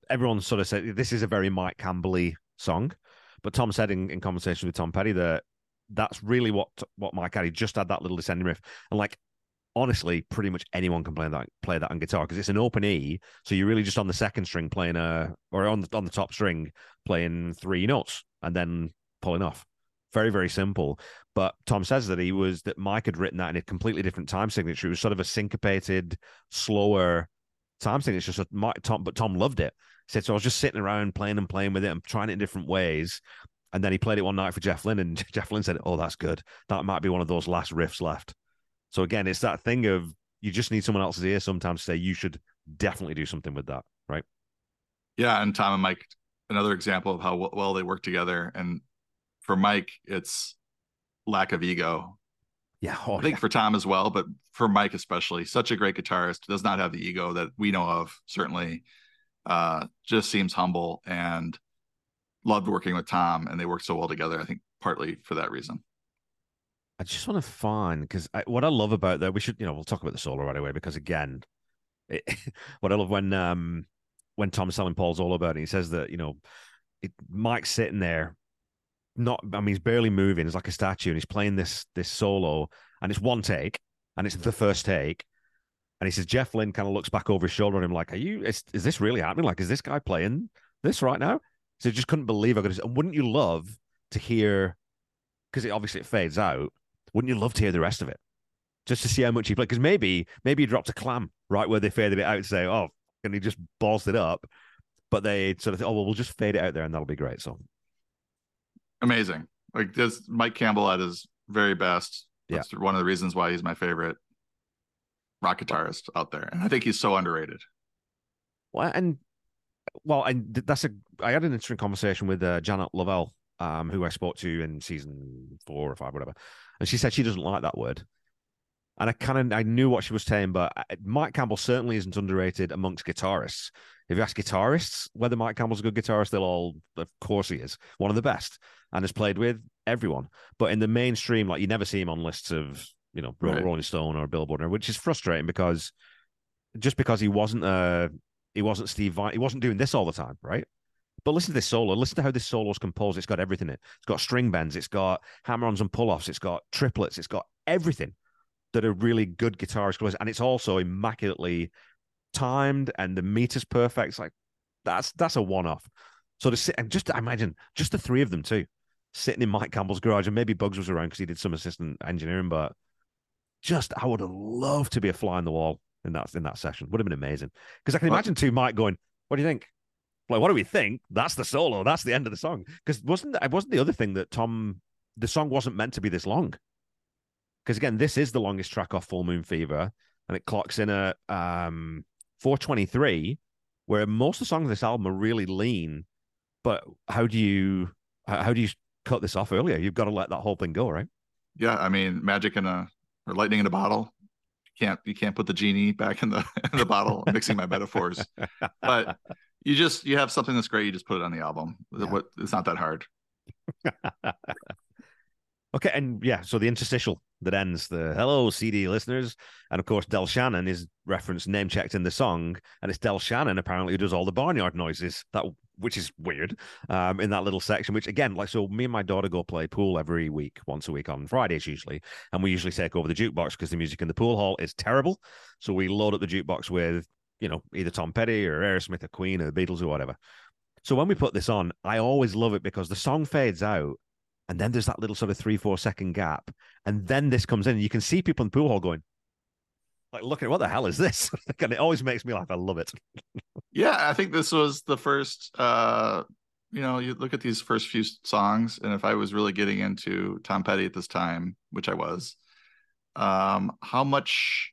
everyone sort of said this is a very Mike Campbell song, but Tom said in, in conversation with Tom Petty that that's really what what Mike had. He just had that little descending riff, and like honestly, pretty much anyone can play that play that on guitar because it's an open E. So you're really just on the second string playing a or on on the top string playing three notes and then pulling off. Very, very simple. But Tom says that he was that Mike had written that in a completely different time signature. It was sort of a syncopated, slower time signature. So Mike, Tom, but Tom loved it. Said so. I was just sitting around playing and playing with it and trying it in different ways. And then he played it one night for Jeff Lynne, and Jeff Lynne said, "Oh, that's good. That might be one of those last riffs left." So again, it's that thing of you just need someone else's ear sometimes to say you should definitely do something with that, right? Yeah, and Tom and Mike, another example of how well they work together. And for Mike, it's lack of ego. Yeah, oh, I think yeah. for Tom as well, but for Mike especially, such a great guitarist, does not have the ego that we know of. Certainly, uh, just seems humble and loved working with Tom, and they work so well together. I think partly for that reason. I just want to find because what I love about that we should you know we'll talk about the solo right away because again, it, what I love when um when Tom's selling Paul Zollo about it, he says that you know it, Mike's sitting there, not I mean he's barely moving, he's like a statue, and he's playing this this solo, and it's one take, and it's the first take, and he says Jeff Lynne kind of looks back over his shoulder at him like, "Are you? Is, is this really happening? Like, is this guy playing this right now?" So he just couldn't believe I could. And wouldn't you love to hear because it obviously it fades out. Wouldn't you love to hear the rest of it? Just to see how much he played. Because maybe, maybe he dropped a clam right where they faded it out to say, oh, and he just balls it up. But they sort of, think, oh, well, we'll just fade it out there and that'll be great. So amazing. Like this Mike Campbell at his very best. That's yeah. one of the reasons why he's my favorite rock guitarist out there. And I think he's so underrated. Well, and well, and that's a. I had an interesting conversation with uh, Janet Lavelle, um, who I spoke to in season four or five, whatever, and she said she doesn't like that word. And I kind of I knew what she was saying, but uh, Mike Campbell certainly isn't underrated amongst guitarists. If you ask guitarists whether Mike Campbell's a good guitarist, they'll all, of course, he is one of the best and has played with everyone. But in the mainstream, like you never see him on lists of you know right. Rolling Stone or Billboard, which is frustrating because just because he wasn't uh he wasn't Steve Vai, he wasn't doing this all the time, right? But listen to this solo. Listen to how this solo is composed. It's got everything in it. It's got string bends. It's got hammer-ons and pull-offs. It's got triplets. It's got everything that a really good guitarist plays, and it's also immaculately timed, and the meter's perfect. It's like that's that's a one-off. So to sit and just imagine just the three of them too, sitting in Mike Campbell's garage, and maybe Bugs was around because he did some assistant engineering, but just I would have loved to be a fly on the wall in that in that session. Would have been amazing because I can imagine two Mike going, "What do you think?" Like, what do we think? That's the solo. That's the end of the song. Because wasn't it wasn't the other thing that Tom the song wasn't meant to be this long. Because again, this is the longest track off Full Moon Fever, and it clocks in at um 423, where most of the songs of this album are really lean. But how do you how do you cut this off earlier? You've got to let that whole thing go, right? Yeah, I mean, magic in a or lightning in a bottle. You can't you can't put the genie back in the in the bottle. I'm mixing my metaphors, but you just you have something that's great. You just put it on the album. Yeah. It's not that hard. okay, and yeah, so the interstitial that ends the hello CD listeners, and of course Del Shannon is referenced name checked in the song, and it's Del Shannon apparently who does all the barnyard noises that which is weird um, in that little section. Which again, like so, me and my daughter go play pool every week, once a week on Fridays usually, and we usually take over the jukebox because the music in the pool hall is terrible. So we load up the jukebox with you know either Tom Petty or Aerosmith or Queen or the Beatles or whatever. So when we put this on, I always love it because the song fades out and then there's that little sort of three, four second gap. And then this comes in, and you can see people in the pool hall going, like, look at what the hell is this? and it always makes me laugh. I love it. yeah, I think this was the first uh you know, you look at these first few songs, and if I was really getting into Tom Petty at this time, which I was, um, how much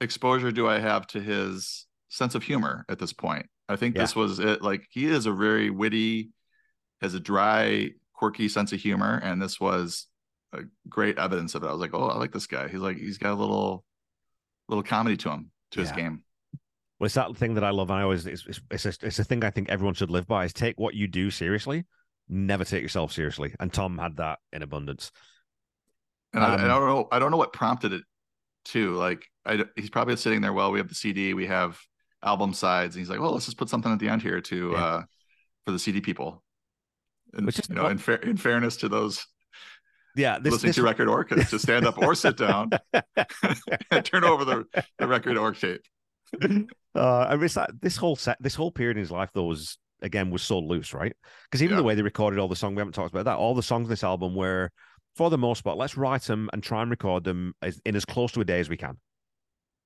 exposure do I have to his sense of humor at this point? I think yeah. this was it. Like he is a very witty, has a dry quirky sense of humor, and this was a great evidence of it. I was like, oh, I like this guy. He's like, he's got a little, little comedy to him, to yeah. his game. Well, it's that thing that I love. And I always, it's, it's, it's, a, it's a thing I think everyone should live by is take what you do seriously, never take yourself seriously. And Tom had that in abundance. And um, I, I, don't know, I don't know what prompted it too. Like I, he's probably sitting there. Well, we have the CD, we have album sides. And he's like, well, let's just put something at the end here to, yeah. uh, for the CD people. And, Which is, you know, in, fair, in fairness to those yeah, this, listening this... to record orca to stand up or sit down and turn over the, the record orc tape. Uh, I mean, that, this whole set, this whole period in his life, though, was again was so loose, right? Because even yeah. the way they recorded all the songs, we haven't talked about that. All the songs in this album were, for the most part, let's write them and try and record them as, in as close to a day as we can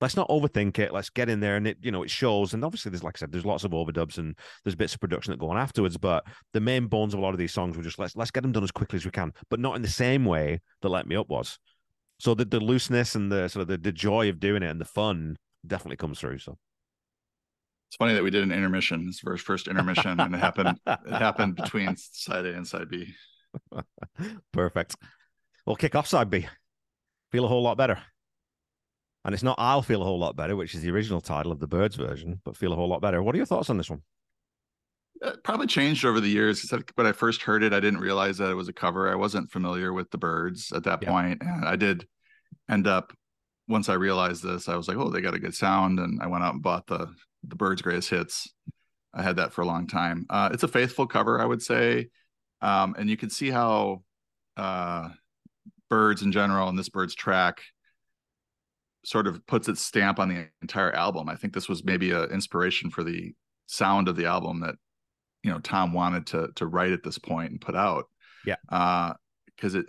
let's not overthink it. Let's get in there and it, you know, it shows. And obviously, there's like I said, there's lots of overdubs and there's bits of production that go on afterwards. But the main bones of a lot of these songs were just let's let's get them done as quickly as we can, but not in the same way that Let Me Up was. So the, the looseness and the sort of the, the joy of doing it and the fun definitely comes through. So it's funny that we did an intermission. This first first intermission, and it happened. It happened between side A and side B. Perfect. We'll kick off side B. Feel a whole lot better. And it's not I'll Feel a Whole Lot Better, which is the original title of the Byrds version, but Feel a Whole Lot Better. What are your thoughts on this one? It probably changed over the years. When I first heard it, I didn't realize that it was a cover. I wasn't familiar with the Byrds at that yeah. point. And I did end up, once I realized this, I was like, oh, they got a good sound. And I went out and bought the, the Byrds Greatest Hits. I had that for a long time. Uh, it's a faithful cover, I would say. Um, and you can see how uh, Byrds in general and this bird's track sort of puts its stamp on the entire album. I think this was maybe an inspiration for the sound of the album that you know Tom wanted to to write at this point and put out. Yeah. Uh because it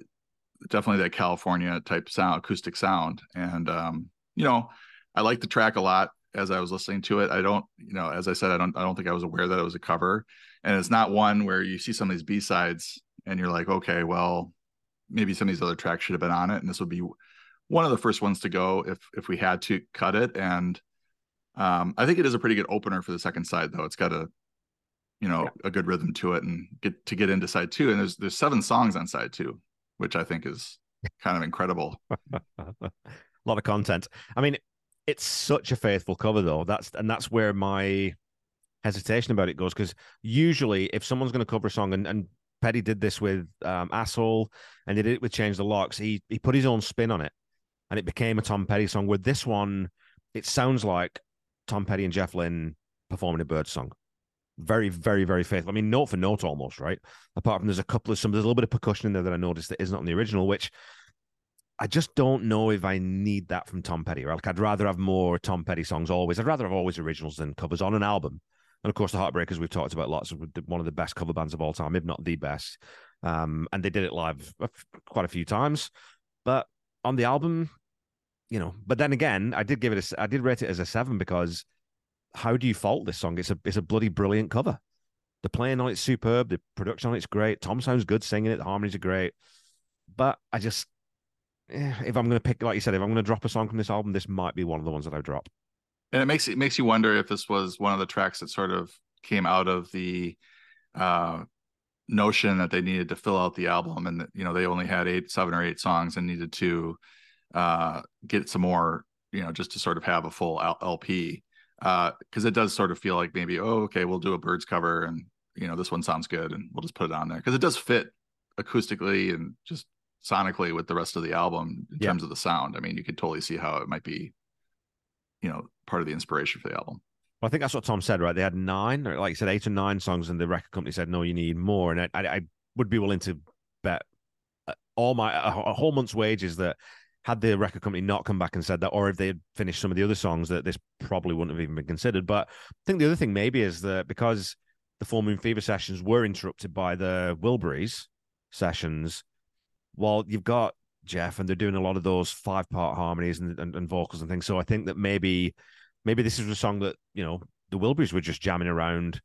definitely that California type sound, acoustic sound. And um, you know, I like the track a lot as I was listening to it. I don't, you know, as I said, I don't I don't think I was aware that it was a cover. And it's not one where you see some of these B-sides and you're like, okay, well, maybe some of these other tracks should have been on it. And this would be one of the first ones to go if if we had to cut it. And um, I think it is a pretty good opener for the second side, though. It's got a you know yeah. a good rhythm to it and get to get into side two. And there's there's seven songs on side two, which I think is kind of incredible. a lot of content. I mean, it's such a faithful cover though. That's and that's where my hesitation about it goes because usually if someone's going to cover a song and, and Petty did this with um, Asshole and he did it with Change the Locks, he he put his own spin on it and it became a Tom Petty song. With this one, it sounds like Tom Petty and Jeff Lynne performing a bird song. Very, very, very faithful. I mean, note for note almost, right? Apart from there's a couple of some, there's a little bit of percussion in there that I noticed that isn't on the original, which I just don't know if I need that from Tom Petty. Like, I'd rather have more Tom Petty songs always. I'd rather have always originals than covers on an album. And of course, the Heartbreakers we've talked about lots of one of the best cover bands of all time, if not the best. Um, and they did it live quite a few times. But on the album, you know, but then again, I did give it a, I did rate it as a seven because how do you fault this song? It's a, it's a bloody brilliant cover. The playing on it's superb. The production on it's great. Tom sounds good singing it. The harmonies are great. But I just, eh, if I'm going to pick, like you said, if I'm going to drop a song from this album, this might be one of the ones that I drop. And it makes it makes you wonder if this was one of the tracks that sort of came out of the uh, notion that they needed to fill out the album, and that you know they only had eight, seven or eight songs, and needed to uh, get some more, you know, just to sort of have a full LP. Uh, Because uh, it does sort of feel like maybe, oh, okay, we'll do a Byrds cover, and you know, this one sounds good, and we'll just put it on there because it does fit acoustically and just sonically with the rest of the album in yeah. terms of the sound. I mean, you could totally see how it might be, you know, part of the inspiration for the album. Well, I think that's what Tom said, right? They had nine, or like you said, eight or nine songs, and the record company said, "No, you need more." And I, I, would be willing to bet uh, all my a, a whole month's wages that had the record company not come back and said that, or if they had finished some of the other songs, that this probably wouldn't have even been considered. But I think the other thing maybe is that because the Full Moon Fever sessions were interrupted by the Wilburys sessions, while you've got Jeff and they're doing a lot of those five part harmonies and, and, and, vocals and things. So I think that maybe maybe this is a song that, you know, the Wilburys were just jamming around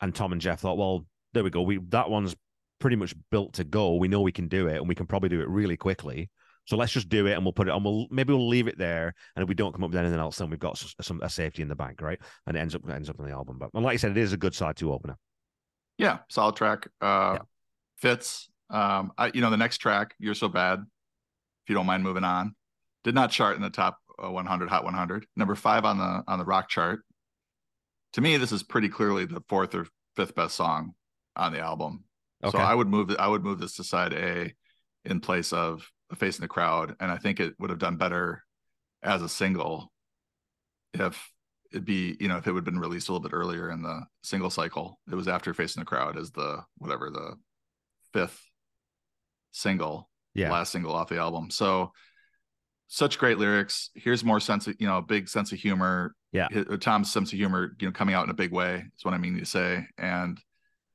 and Tom and Jeff thought, well, there we go. We that one's pretty much built to go. We know we can do it and we can probably do it really quickly. So let's just do it and we'll put it on. We'll maybe we'll leave it there, and if we don't come up with anything else, then we've got some a safety in the bank, right? And it ends up ends up on the album. But and like I said, it is a good side two opener. Yeah, solid track. Uh, yeah. Fits. Um, I you know the next track, "You're So Bad," if you don't mind moving on, did not chart in the top 100 Hot 100. Number five on the on the rock chart. To me, this is pretty clearly the fourth or fifth best song on the album. Okay. So I would move I would move this to side A in place of Face in the Crowd, and I think it would have done better as a single if it'd be you know if it would have been released a little bit earlier in the single cycle. It was after Face in the Crowd as the whatever the fifth single, yeah, last single off the album. So such great lyrics. Here's more sense of you know a big sense of humor. Yeah, Tom's sense of humor, you know, coming out in a big way is what I mean to say. And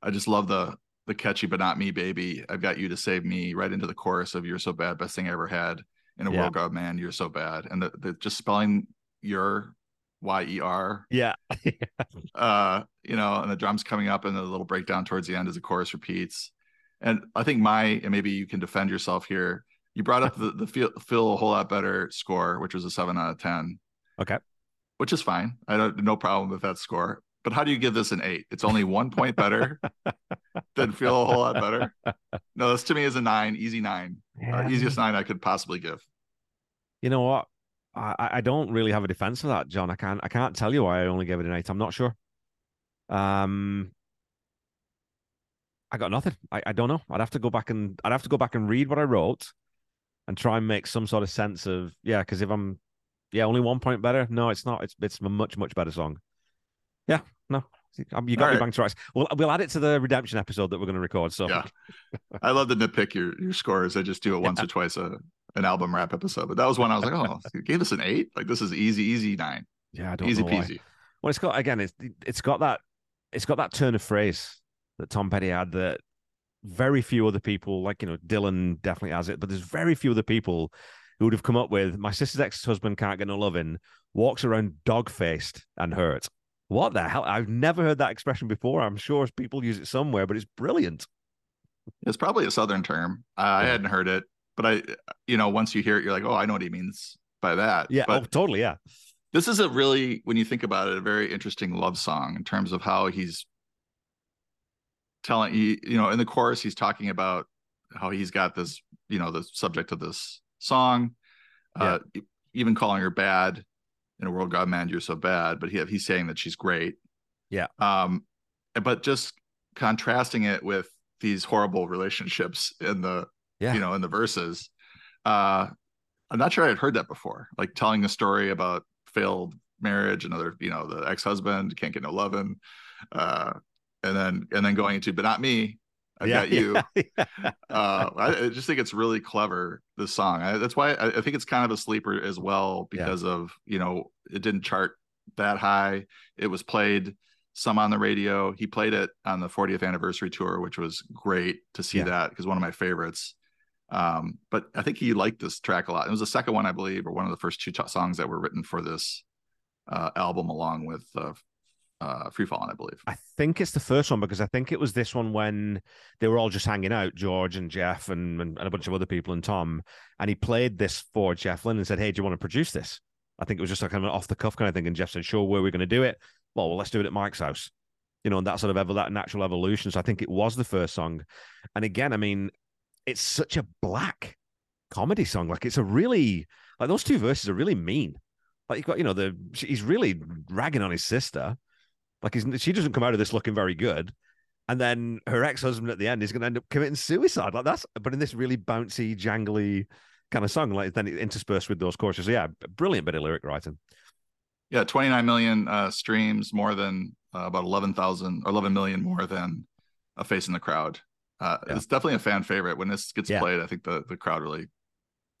I just love the the catchy but not me baby i've got you to save me right into the chorus of you're so bad best thing i ever had in a yeah. world god man you're so bad and the, the just spelling your y-e-r yeah uh you know and the drums coming up and the little breakdown towards the end as the chorus repeats and i think my and maybe you can defend yourself here you brought up the, the feel, feel a whole lot better score which was a 7 out of 10 okay which is fine i don't no problem with that score but how do you give this an eight? It's only one point better than feel a whole lot better. No, this to me is a nine, easy nine, uh, yeah. easiest nine I could possibly give. You know what? I, I don't really have a defense of that, John. I can't I can't tell you why I only gave it an eight. I'm not sure. Um, I got nothing. I, I don't know. I'd have to go back and I'd have to go back and read what I wrote and try and make some sort of sense of yeah. Because if I'm yeah only one point better, no, it's not. It's it's a much much better song. Yeah, no, um, you got All me right. bang We'll we'll add it to the redemption episode that we're going to record. So yeah, I love to nitpick your your scores. I just do it once yeah. or twice a an album wrap episode. But that was one I was like, oh, you gave us an eight. Like this is easy, easy nine. Yeah, I don't easy peasy. Well, it's got again. It's it's got that it's got that turn of phrase that Tom Petty had that very few other people, like you know, Dylan definitely has it, but there's very few other people who would have come up with my sister's ex-husband can't get no loving, walks around dog-faced and hurt. What the hell? I've never heard that expression before. I'm sure people use it somewhere, but it's brilliant. It's probably a southern term. I yeah. hadn't heard it, but I, you know, once you hear it, you're like, oh, I know what he means by that. Yeah, oh, but oh, totally. Yeah. This is a really, when you think about it, a very interesting love song in terms of how he's telling you, you know, in the chorus, he's talking about how he's got this, you know, the subject of this song, yeah. uh, even calling her bad in a world God man, you're so bad, but he, he's saying that she's great. Yeah. Um, but just contrasting it with these horrible relationships in the, yeah. you know, in the verses. Uh, I'm not sure I had heard that before. Like telling a story about failed marriage, another, you know, the ex-husband can't get no loving, uh, and then and then going into, but not me. I yeah, got you. Yeah, uh, I, just think it's really clever. This song. I, that's why I, I, think it's kind of a sleeper as well because of you know it didn't chart that high. It was played some on the radio. He played it on the 40th anniversary tour, which was great to see that because one of my favorites. Um, but I think he liked this track a lot. It was the second one, I believe, or one of the first two t- songs that were written for this uh, album, along with uh, uh, Free I believe. I think it's the first one because I think it was this one when they were all just hanging out, George and Jeff and, and, and a bunch of other people and Tom. And he played this for Jeff and said, Hey, do you want to produce this? I think it was just like kind of an off the cuff kind of thing. And Jeff said, Sure, where are we going to do it? Well, well, let's do it at Mike's house. You know, and that sort of ever that natural evolution. So I think it was the first song. And again, I mean, it's such a black comedy song. Like it's a really like those two verses are really mean. Like you've got, you know, the he's really ragging on his sister like she doesn't come out of this looking very good. And then her ex-husband at the end is going to end up committing suicide. Like that's, but in this really bouncy, jangly kind of song, like then it interspersed with those choruses. So yeah, brilliant bit of lyric writing. Yeah, 29 million uh, streams, more than uh, about 11,000 or 11 million more than a face in the crowd. Uh, yeah. It's definitely a fan favorite. When this gets yeah. played, I think the the crowd really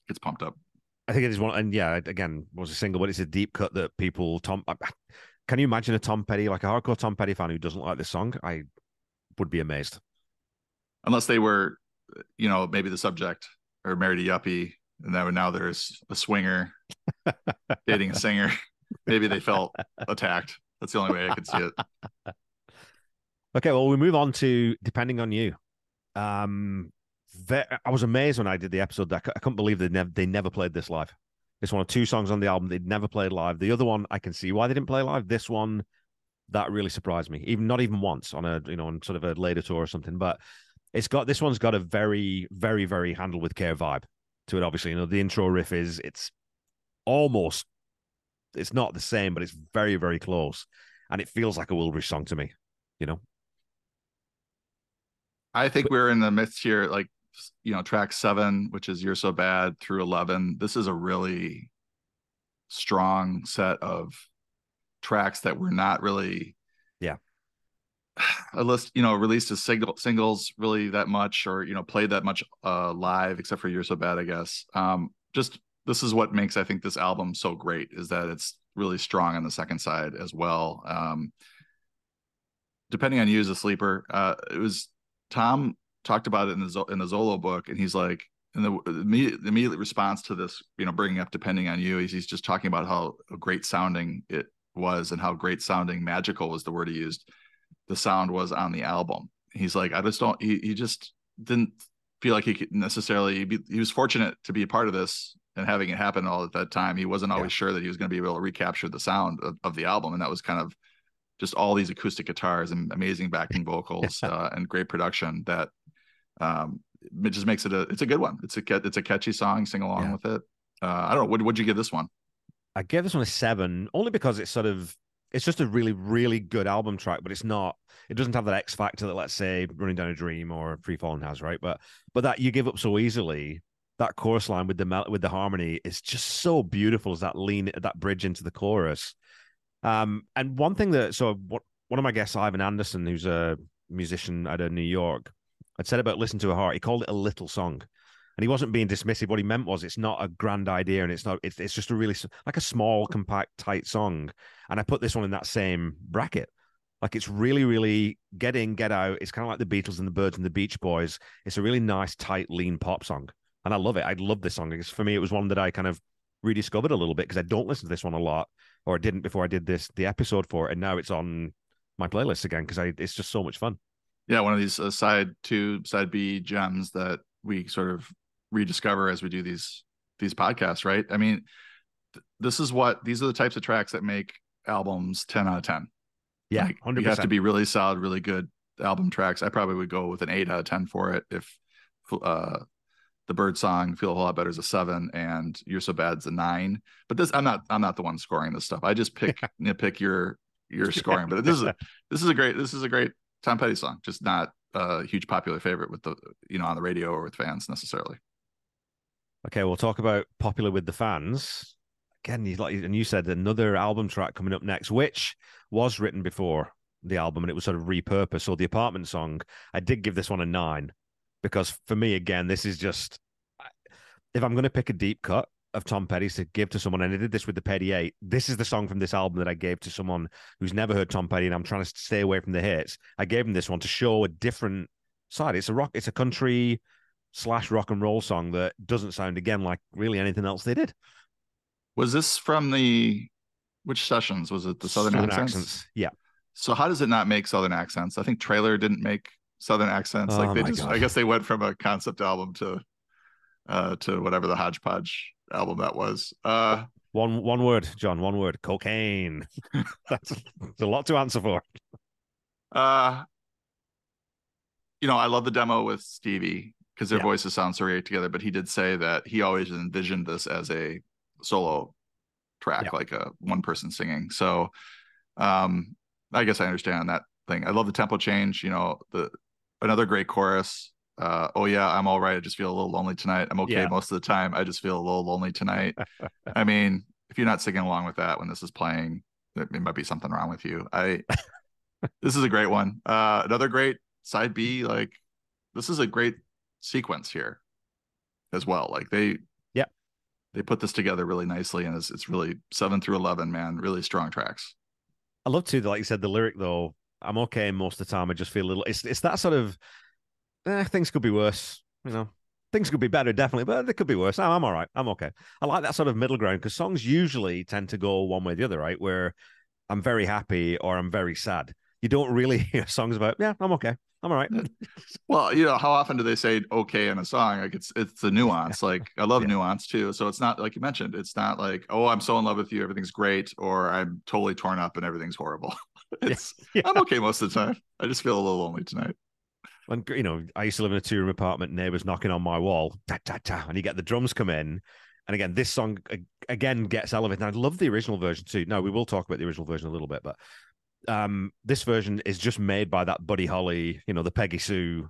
gets pumped up. I think it is one, and yeah, again, was a single, but it's a deep cut that people. Tom, can you imagine a Tom Petty, like a hardcore Tom Petty fan who doesn't like this song? I would be amazed. Unless they were, you know, maybe the subject or married a yuppie, and then now there's a swinger dating a singer. maybe they felt attacked. That's the only way I could see it. Okay, well, we move on to depending on you. Um, I was amazed when I did the episode. That I couldn't believe they never they never played this live. It's one of two songs on the album they'd never played live. The other one, I can see why they didn't play live. This one, that really surprised me. Even not even once on a you know on sort of a later tour or something. But it's got this one's got a very very very handled with care vibe to it. Obviously, you know the intro riff is it's almost it's not the same, but it's very very close, and it feels like a Wilbury song to me. You know. I think but, we're in the midst here. Like you know track seven which is you're so bad through 11 this is a really strong set of tracks that were not really yeah. a list you know released as single singles really that much or you know played that much uh live except for you're so bad i guess. Um just this is what makes i think this album so great is that it's really strong on the second side as well. Um depending on you as a sleeper uh it was tom talked about it in the in the Zollo book, and he's like, and the, immediate, the immediate response to this, you know, bringing up depending on you, is he's just talking about how great sounding it was and how great sounding magical was the word he used. The sound was on the album. He's like, I just don't. He, he just didn't feel like he could necessarily. Be, he was fortunate to be a part of this and having it happen all at that time. He wasn't always yeah. sure that he was going to be able to recapture the sound of, of the album, and that was kind of just all these acoustic guitars and amazing backing vocals uh, and great production that um, it just makes it a it's a good one. It's a it's a catchy song. Sing along yeah. with it. Uh, I don't know. What would you give this one? I gave this one a seven, only because it's sort of it's just a really really good album track, but it's not. It doesn't have that X factor that let's say Running Down a Dream or Free Falling has, right? But but that you give up so easily. That chorus line with the with the harmony is just so beautiful as that lean that bridge into the chorus. Um, and one thing that so what one of my guests, Ivan Anderson, who's a musician out of New York, I'd said about Listen to a Heart. He called it a little song. And he wasn't being dismissive. What he meant was it's not a grand idea and it's not, it's, it's just a really, like a small, compact, tight song. And I put this one in that same bracket. Like it's really, really get in, get out. It's kind of like the Beatles and the Byrds and the Beach Boys. It's a really nice, tight, lean pop song. And I love it. I love this song. Because for me, it was one that I kind of rediscovered a little bit because I don't listen to this one a lot, or I didn't before I did this the episode for it, and now it's on my playlist again because it's just so much fun. Yeah, one of these uh, side two, side B gems that we sort of rediscover as we do these these podcasts, right? I mean, th- this is what these are the types of tracks that make albums 10 out of 10. Yeah, like, 100%. you have to be really solid, really good album tracks. I probably would go with an 8 out of 10 for it if uh the bird song feel a lot better as a seven and you're so bad's a nine but this i'm not i'm not the one scoring this stuff i just pick nitpick your your scoring but this is a this is a great this is a great tom petty song just not a huge popular favorite with the you know on the radio or with fans necessarily Okay, we'll talk about popular with the fans. Again, you like and you said another album track coming up next, which was written before the album and it was sort of repurposed. So the apartment song, I did give this one a nine because for me, again, this is just if I'm going to pick a deep cut of Tom Petty's to give to someone, and I did this with the Petty Eight. This is the song from this album that I gave to someone who's never heard Tom Petty, and I'm trying to stay away from the hits. I gave him this one to show a different side. It's a rock, it's a country slash rock and roll song that doesn't sound again like really anything else they did. Was this from the which sessions? Was it the Southern, Southern accents? accents? Yeah. So how does it not make Southern accents? I think Trailer didn't make Southern accents. Oh, like they just, God. I guess they went from a concept album to, uh, to whatever the hodgepodge album that was. Uh, one one word, John. One word: cocaine. that's, that's a lot to answer for. Uh, you know, I love the demo with Stevie because their yeah. voices sound so great together. But he did say that he always envisioned this as a solo track, yeah. like a one person singing. So um, I guess I understand that thing. I love the tempo change. You know, the another great chorus. Uh, oh yeah, I'm all right. I just feel a little lonely tonight. I'm okay yeah. most of the time. I just feel a little lonely tonight. I mean, if you're not singing along with that when this is playing, it, it might be something wrong with you. I this is a great one. Uh, another great side B. Like this is a great sequence here as well. Like they, yeah, they put this together really nicely, and it's it's really seven through eleven, man, really strong tracks. I love to, like you said, the lyric though. I'm okay most of the time. I just feel a little. It's it's that sort of eh, things could be worse. You know, things could be better, definitely, but they could be worse. I'm, I'm all right. I'm okay. I like that sort of middle ground because songs usually tend to go one way or the other, right? Where I'm very happy or I'm very sad. You don't really hear songs about, yeah, I'm okay. I'm all right. well, you know, how often do they say okay in a song? Like it's it's the nuance. Like I love yeah. nuance too. So it's not like you mentioned, it's not like, oh, I'm so in love with you, everything's great, or I'm totally torn up and everything's horrible. it's yeah. I'm okay most of the time. I just feel a little lonely tonight. When you know, I used to live in a two room apartment, neighbors knocking on my wall, da, da, da, and you get the drums come in. And again, this song again gets elevated. And I love the original version too. No, we will talk about the original version a little bit, but um, this version is just made by that Buddy Holly, you know, the Peggy Sue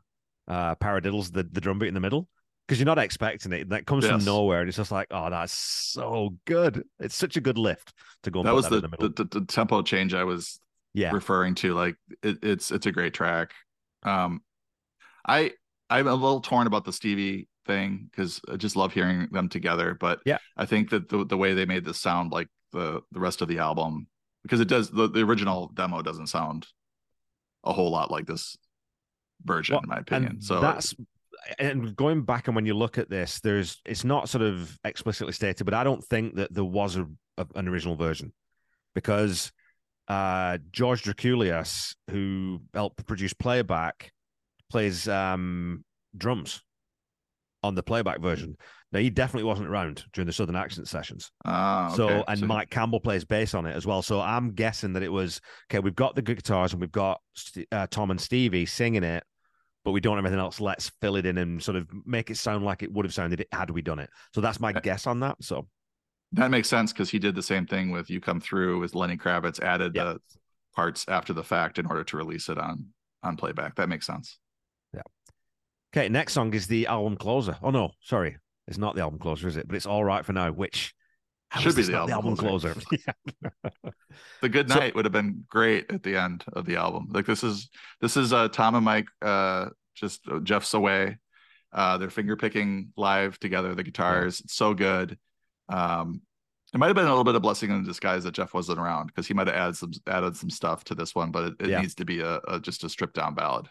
uh, paradiddles, the, the drum beat in the middle. Because you're not expecting it. That comes yes. from nowhere. And it's just like, oh, that's so good. It's such a good lift to go that was that the, the, the, the, tempo change I was yeah. referring to. Like it, it's it's a great track. Um I I'm a little torn about the Stevie thing because I just love hearing them together. But yeah, I think that the the way they made this sound like the the rest of the album because it does the, the original demo doesn't sound a whole lot like this version well, in my opinion so that's and going back and when you look at this there's it's not sort of explicitly stated but i don't think that there was a, a an original version because uh george Drakoulias, who helped produce playback plays um drums on the playback version now he definitely wasn't around during the Southern Accent sessions. Ah, okay. So and so... Mike Campbell plays bass on it as well. So I'm guessing that it was okay. We've got the guitars and we've got uh, Tom and Stevie singing it, but we don't have anything else. Let's fill it in and sort of make it sound like it would have sounded it had we done it. So that's my guess on that. So that makes sense because he did the same thing with "You Come Through" with Lenny Kravitz. Added yep. the parts after the fact in order to release it on on playback. That makes sense. Okay, next song is the album closer. Oh no, sorry. It's not the album closer, is it? But it's all right for now, which should be the album, the album, closer. closer. the good night so, would have been great at the end of the album. Like this is this is uh Tom and Mike uh just uh, Jeff's away. Uh they're finger picking live together, the guitars. Yeah. It's so good. Um It might have been a little bit of blessing in disguise that Jeff wasn't around because he might have added some added some stuff to this one, but it, it yeah. needs to be a, a just a stripped down ballad.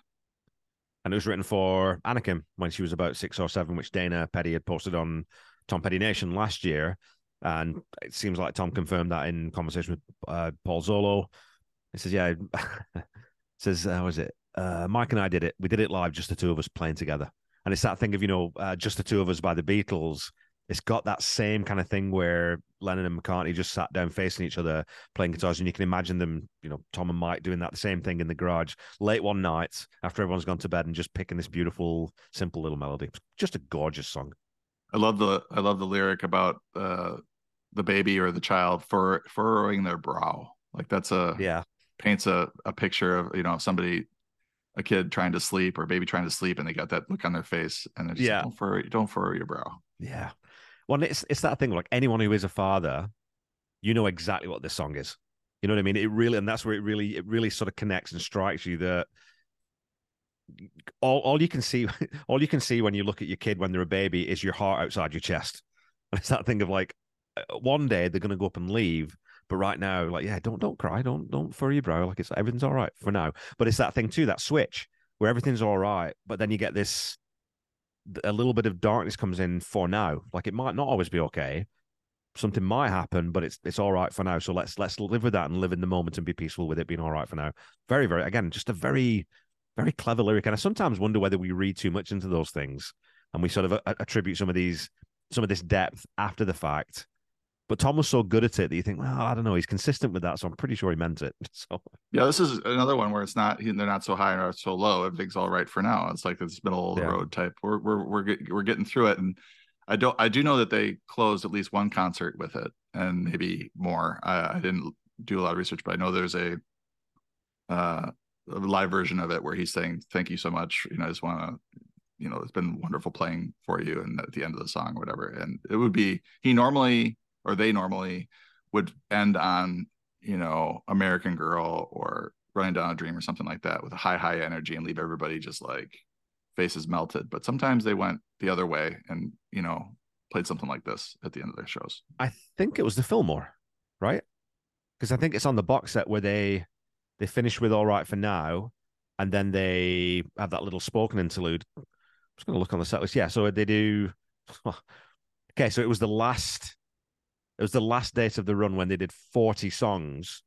And it was written for AnnaKim when she was about six or seven, which Dana Petty had posted on Tom Petty Nation last year. And it seems like Tom confirmed that in conversation with uh, Paul Zollo. He says, "Yeah." says, "How was it? Uh, Mike and I did it. We did it live, just the two of us playing together." And it's that thing of you know, uh, just the two of us by the Beatles it's got that same kind of thing where Lennon and McCartney just sat down facing each other playing guitars, and you can imagine them, you know, Tom and Mike doing that the same thing in the garage late one night after everyone's gone to bed and just picking this beautiful, simple little melody. Just a gorgeous song. I love the I love the lyric about uh, the baby or the child fur, furrowing their brow. Like that's a yeah paints a, a picture of you know somebody a kid trying to sleep or a baby trying to sleep and they got that look on their face and it's yeah don't furrow, don't furrow your brow yeah well, it's it's that thing. Like anyone who is a father, you know exactly what this song is. You know what I mean? It really, and that's where it really, it really sort of connects and strikes you that all all you can see, all you can see when you look at your kid when they're a baby is your heart outside your chest. And it's that thing of like, uh, one day they're gonna go up and leave, but right now, like, yeah, don't don't cry, don't don't furrow your brow, like it's everything's all right for now. But it's that thing too, that switch where everything's all right, but then you get this a little bit of darkness comes in for now. Like it might not always be okay. Something might happen, but it's it's all right for now. So let's let's live with that and live in the moment and be peaceful with it being all right for now. Very, very again, just a very, very clever lyric. And I sometimes wonder whether we read too much into those things and we sort of attribute some of these some of this depth after the fact but Tom was so good at it that you think, well, I don't know, he's consistent with that, so I'm pretty sure he meant it. So yeah, this is another one where it's not they're not so high or so low. Everything's all right for now. It's like this middle of the yeah. road type. We're we're we're get, we're getting through it, and I don't I do know that they closed at least one concert with it, and maybe more. I, I didn't do a lot of research, but I know there's a uh a live version of it where he's saying thank you so much. You know, I just want to you know it's been wonderful playing for you and at the end of the song or whatever and it would be he normally or they normally would end on you know American Girl or Running Down a Dream or something like that with a high high energy and leave everybody just like faces melted. But sometimes they went the other way and you know played something like this at the end of their shows. I think it was the Fillmore, right? Because I think it's on the box set where they they finish with "All Right for Now," and then they have that little spoken interlude. I'm just going to look on the set list. Yeah, so they do. okay, so it was the last it was the last date of the run when they did 40 songs,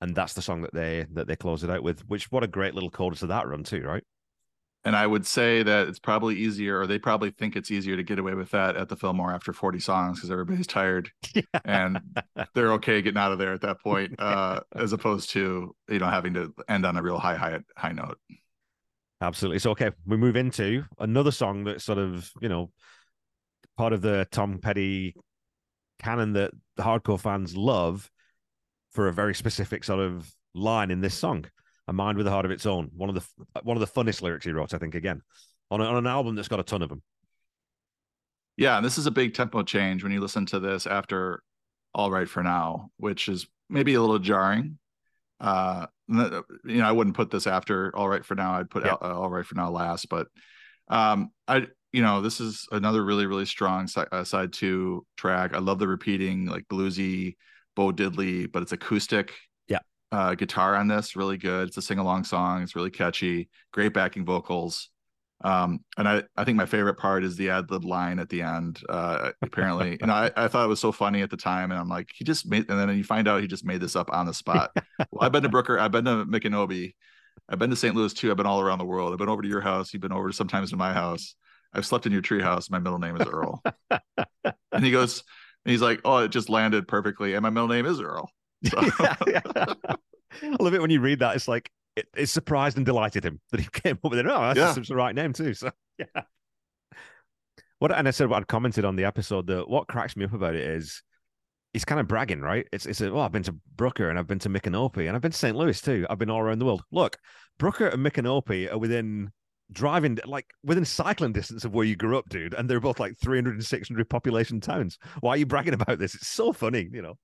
and that's the song that they that they closed it out with. Which what a great little coda to that run too, right? And I would say that it's probably easier, or they probably think it's easier to get away with that at the Fillmore after 40 songs because everybody's tired yeah. and they're okay getting out of there at that point, uh, as opposed to you know having to end on a real high high high note. Absolutely. So okay, we move into another song that's sort of you know part of the Tom Petty canon that the hardcore fans love for a very specific sort of line in this song. A mind with a heart of its own. One of the one of the funnest lyrics he wrote, I think. Again, on, a, on an album that's got a ton of them. Yeah, and this is a big tempo change when you listen to this after "All Right for Now," which is maybe a little jarring. Uh, you know, I wouldn't put this after "All Right for Now." I'd put "All Right for Now" last, but um, I you know, this is another really, really strong side, uh, side two track. I love the repeating, like bluesy, Bo Diddley, but it's acoustic. Yeah. Uh, guitar on this, really good. It's a sing along song. It's really catchy. Great backing vocals. Um, and I, I think my favorite part is the ad lib line at the end. Uh, apparently, and I, I thought it was so funny at the time. And I'm like, he just made, and then you find out he just made this up on the spot. well, I've been to Brooker, I've been to Micanopy, I've been to St. Louis too. I've been all around the world. I've been over to your house. You've been over sometimes to my house. I've slept in your treehouse. My middle name is Earl. and he goes, and he's like, oh, it just landed perfectly. And my middle name is Earl. So. yeah, yeah. I love it when you read that. It's like, it, it surprised and delighted him that he came up with it. Oh, that's yeah. the right name too. So, yeah. What, and I said, what I'd commented on the episode that what cracks me up about it is, he's kind of bragging, right? It's it's a, well, I've been to Brooker and I've been to Micanopy and I've been to St. Louis too. I've been all around the world. Look, Brooker and Micanopy are within driving like within cycling distance of where you grew up, dude. And they're both like 300 and 600 population towns. Why are you bragging about this? It's so funny, you know.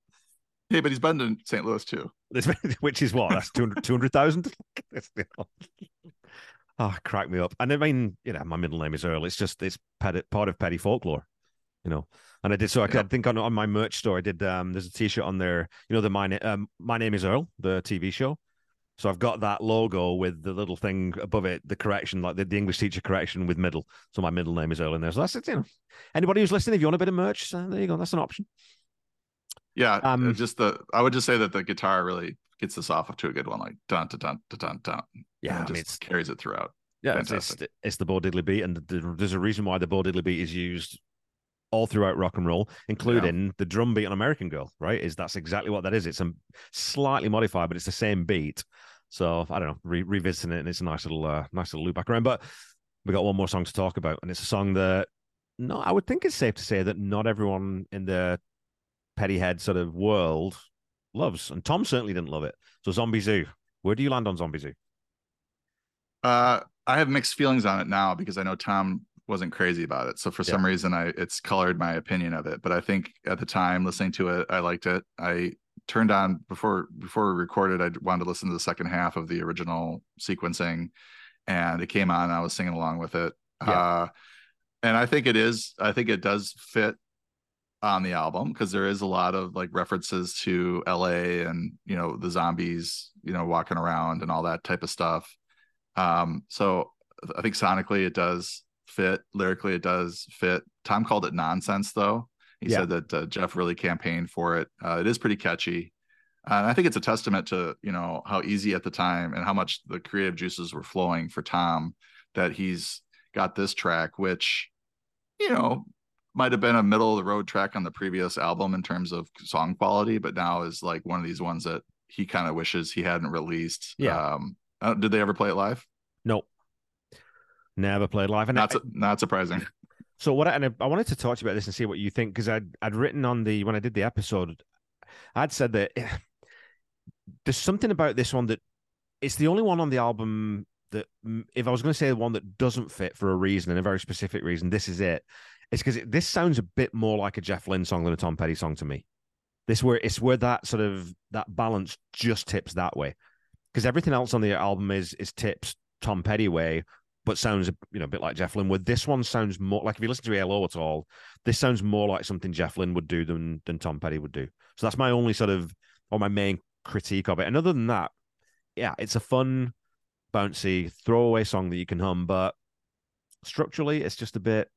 Hey, but he's been in St. Louis too. Which is what? That's 200,000? 200, oh, crack me up. And I mean, you know, my middle name is Earl. It's just, it's part of petty folklore. you know. And I did so. I, yep. I think on, on my merch store, I did. Um, there's a T-shirt on there. You know, the my um, my name is Earl, the TV show. So I've got that logo with the little thing above it, the correction, like the, the English teacher correction with middle. So my middle name is Earl in there. So that's it. You know, anybody who's listening, if you want a bit of merch, uh, there you go. That's an option. Yeah, um, just the I would just say that the guitar really gets this off to a good one, like dun dun dun dun dun dun. Yeah, it just carries it throughout. Yeah, it's, it's, it's the Bo Diddley beat, and there's a reason why the Bo Diddley beat is used all throughout rock and roll, including yeah. the drum beat on American Girl. Right? Is that's exactly what that is? It's a slightly modified, but it's the same beat. So I don't know, re- revisiting it, and it's a nice little, uh, nice little loop back around. But we got one more song to talk about, and it's a song that no, I would think it's safe to say that not everyone in the petty head sort of world loves, and Tom certainly didn't love it. So Zombie Zoo, where do you land on Zombie Zoo? Uh, I have mixed feelings on it now because I know Tom wasn't crazy about it. So for yeah. some reason, I it's colored my opinion of it. But I think at the time listening to it, I liked it. I turned on before before we recorded. I wanted to listen to the second half of the original sequencing, and it came on. and I was singing along with it. Yeah. Uh, and I think it is. I think it does fit on the album because there is a lot of like references to LA and you know the zombies, you know, walking around and all that type of stuff. Um, so I think sonically it does fit. Lyrically, it does fit. Tom called it nonsense, though. He yeah. said that uh, Jeff really campaigned for it. Uh, it is pretty catchy. Uh, and I think it's a testament to you know how easy at the time and how much the creative juices were flowing for Tom that he's got this track, which you know might have been a middle of the road track on the previous album in terms of song quality, but now is like one of these ones that he kind of wishes he hadn't released. Yeah. Um, uh, did they ever play it live? Nope. Never played live. And not, I, not surprising. So what I, and I wanted to talk to you about this and see what you think because I'd I'd written on the when I did the episode, I'd said that eh, there's something about this one that it's the only one on the album that if I was going to say the one that doesn't fit for a reason and a very specific reason, this is it. It's because it, this sounds a bit more like a Jeff Lynne song than a Tom Petty song to me. This where it's where that sort of that balance just tips that way because everything else on the album is is tips Tom Petty way, but sounds you know a bit like Jeff Lynne would. This one sounds more like if you listen to ELO at all, this sounds more like something Jeff Lynne would do than than Tom Petty would do. So that's my only sort of or my main critique of it. And other than that, yeah, it's a fun, bouncy throwaway song that you can hum, but structurally, it's just a bit.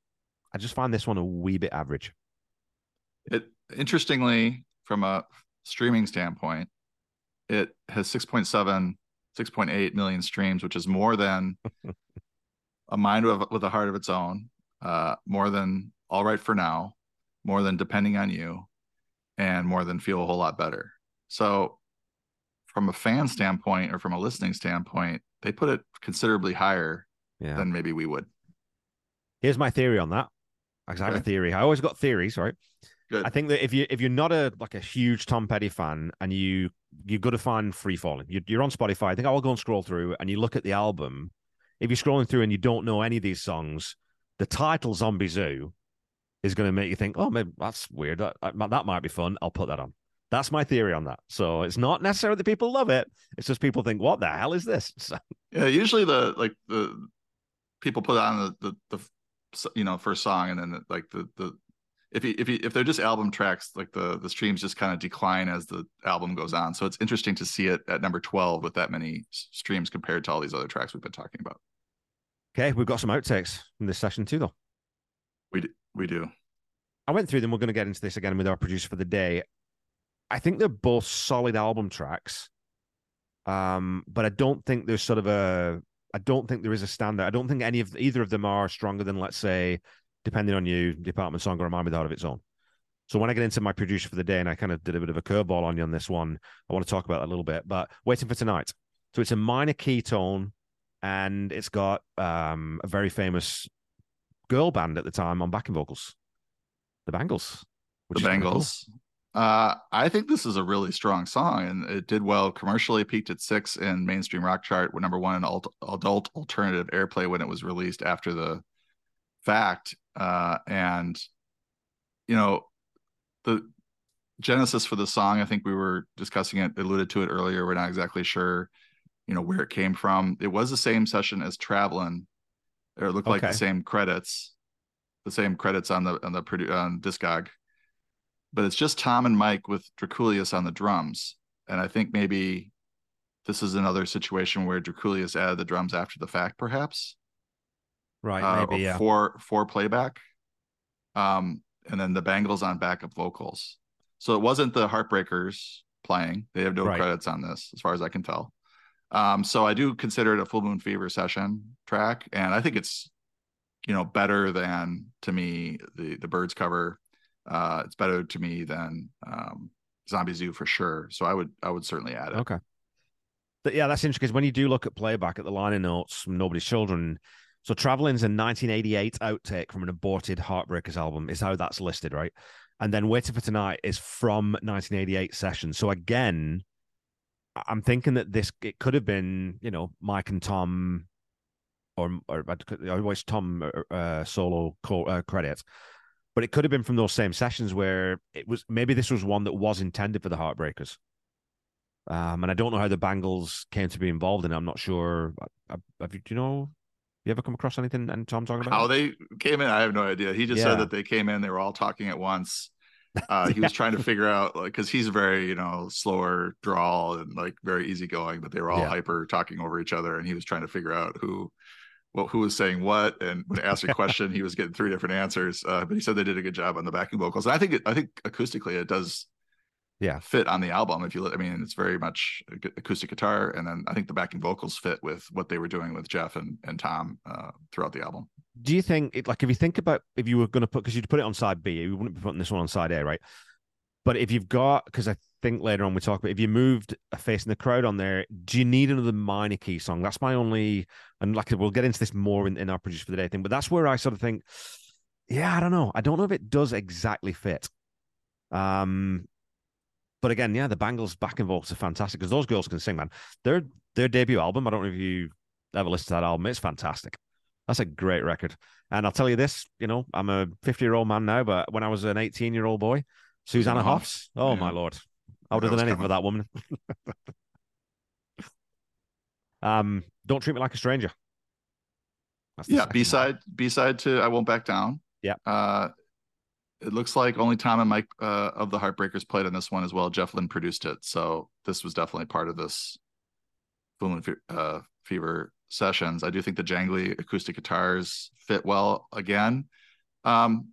I just find this one a wee bit average. It interestingly, from a streaming standpoint, it has 6.7 6.8 million streams which is more than a mind with, with a heart of its own uh, more than all right for now more than depending on you and more than feel a whole lot better so from a fan standpoint or from a listening standpoint they put it considerably higher yeah. than maybe we would here's my theory on that because I have a theory. I always got theories, right? Good. I think that if you if you're not a like a huge Tom Petty fan and you you got to find Free Falling, you're, you're on Spotify. I think I'll go and scroll through and you look at the album. If you're scrolling through and you don't know any of these songs, the title Zombie Zoo is going to make you think, oh, maybe that's weird. That, that might be fun. I'll put that on. That's my theory on that. So it's not necessarily that people love it. It's just people think, what the hell is this? So, yeah, usually the like the people put on the, the the you know first song and then like the the if you, if you, if they're just album tracks, like the the streams just kind of decline as the album goes on. So it's interesting to see it at number twelve with that many streams compared to all these other tracks we've been talking about. Okay, we've got some outtakes from this session too, though. We do, we do. I went through them. We're going to get into this again with our producer for the day. I think they're both solid album tracks, um, but I don't think there's sort of a. I don't think there is a standard. I don't think any of either of them are stronger than, let's say, depending on you, Department Song or a Mind Without of its own. So when I get into my producer for the day, and I kind of did a bit of a curveball on you on this one, I want to talk about that a little bit. But waiting for tonight. So it's a minor key tone, and it's got um, a very famous girl band at the time on backing vocals, the Bangles. The Bangles. Cool. Uh, I think this is a really strong song, and it did well commercially. Peaked at six in mainstream rock chart, number one in adult alternative airplay when it was released after the fact uh, and you know the genesis for the song i think we were discussing it alluded to it earlier we're not exactly sure you know where it came from it was the same session as traveling or it looked okay. like the same credits the same credits on the on the on Discog, but it's just Tom and Mike with Drakoulias on the drums, and I think maybe this is another situation where Drakoulias added the drums after the fact, perhaps. Right, uh, maybe yeah. For for playback, um, and then the Bangles on backup vocals. So it wasn't the Heartbreakers playing. They have no right. credits on this, as far as I can tell. Um, so I do consider it a Full Moon Fever session track, and I think it's you know better than to me the the Byrds cover. Uh, it's better to me than um, Zombie Zoo for sure. So I would I would certainly add it. Okay. But yeah, that's interesting because when you do look at playback at the liner notes from Nobody's Children, so Traveling's a 1988 outtake from an aborted Heartbreakers album, is how that's listed, right? And then Waiting for Tonight is from 1988 session. So again, I'm thinking that this it could have been, you know, Mike and Tom, or or I always Tom uh, uh, solo co- uh, credits, but it could have been from those same sessions where it was maybe this was one that was intended for the Heartbreakers. Um, and I don't know how the Bangles came to be involved in it. I'm not sure. Have you, do you know? You ever come across anything and Tom talking about how they came in? I have no idea. He just yeah. said that they came in, they were all talking at once. Uh, he was trying to figure out like because he's very you know slower drawl and like very easygoing, but they were all yeah. hyper talking over each other, and he was trying to figure out who well, who was saying what, and when asked a question, he was getting three different answers. Uh, but he said they did a good job on the backing vocals. And I think it, I think acoustically it does yeah. fit on the album if you let i mean it's very much acoustic guitar and then i think the backing vocals fit with what they were doing with jeff and, and tom uh, throughout the album. Do you think like if you think about if you were going to put because you'd put it on side b you wouldn't be putting this one on side a right? But if you've got because i think later on we talk about if you moved a face in the crowd on there do you need another minor key song? That's my only and like we'll get into this more in, in our produce for the day thing but that's where i sort of think yeah i don't know. I don't know if it does exactly fit. Um but again, yeah, the Bangles backing vocals are fantastic because those girls can sing, man. Their their debut album, I don't know if you ever listened to that album, it's fantastic. That's a great record. And I'll tell you this, you know, I'm a 50 year old man now, but when I was an 18 year old boy, Susanna Hoffs, oh yeah. my lord, I would have done anything for that woman. um, don't treat me like a stranger. Yeah, B side, B side to I won't back down. Yeah. Uh, it looks like only Tom and Mike uh, of the Heartbreakers played on this one as well. Jeff Lynne produced it, so this was definitely part of this Full Moon uh, Fever sessions. I do think the jangly acoustic guitars fit well again. Um,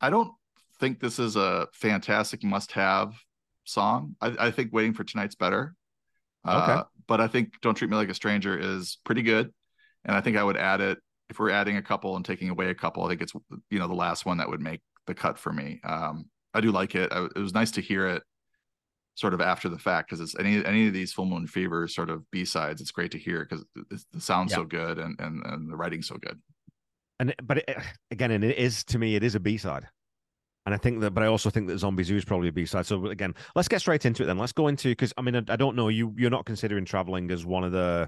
I don't think this is a fantastic must-have song. I, I think Waiting for Tonight's better. Uh, but I think Don't Treat Me Like a Stranger is pretty good, and I think I would add it if we're adding a couple and taking away a couple. I think it's you know the last one that would make the cut for me. Um, I do like it. I, it was nice to hear it sort of after the fact because it's any any of these full moon fever sort of b sides. It's great to hear because the sound's yeah. so good and and and the writing's so good. And but it, again, and it is to me, it is a b side. And I think that, but I also think that Zombie Zoo is probably a B side. So again, let's get straight into it then. Let's go into because I mean I, I, don't know you. You're not considering traveling as one of the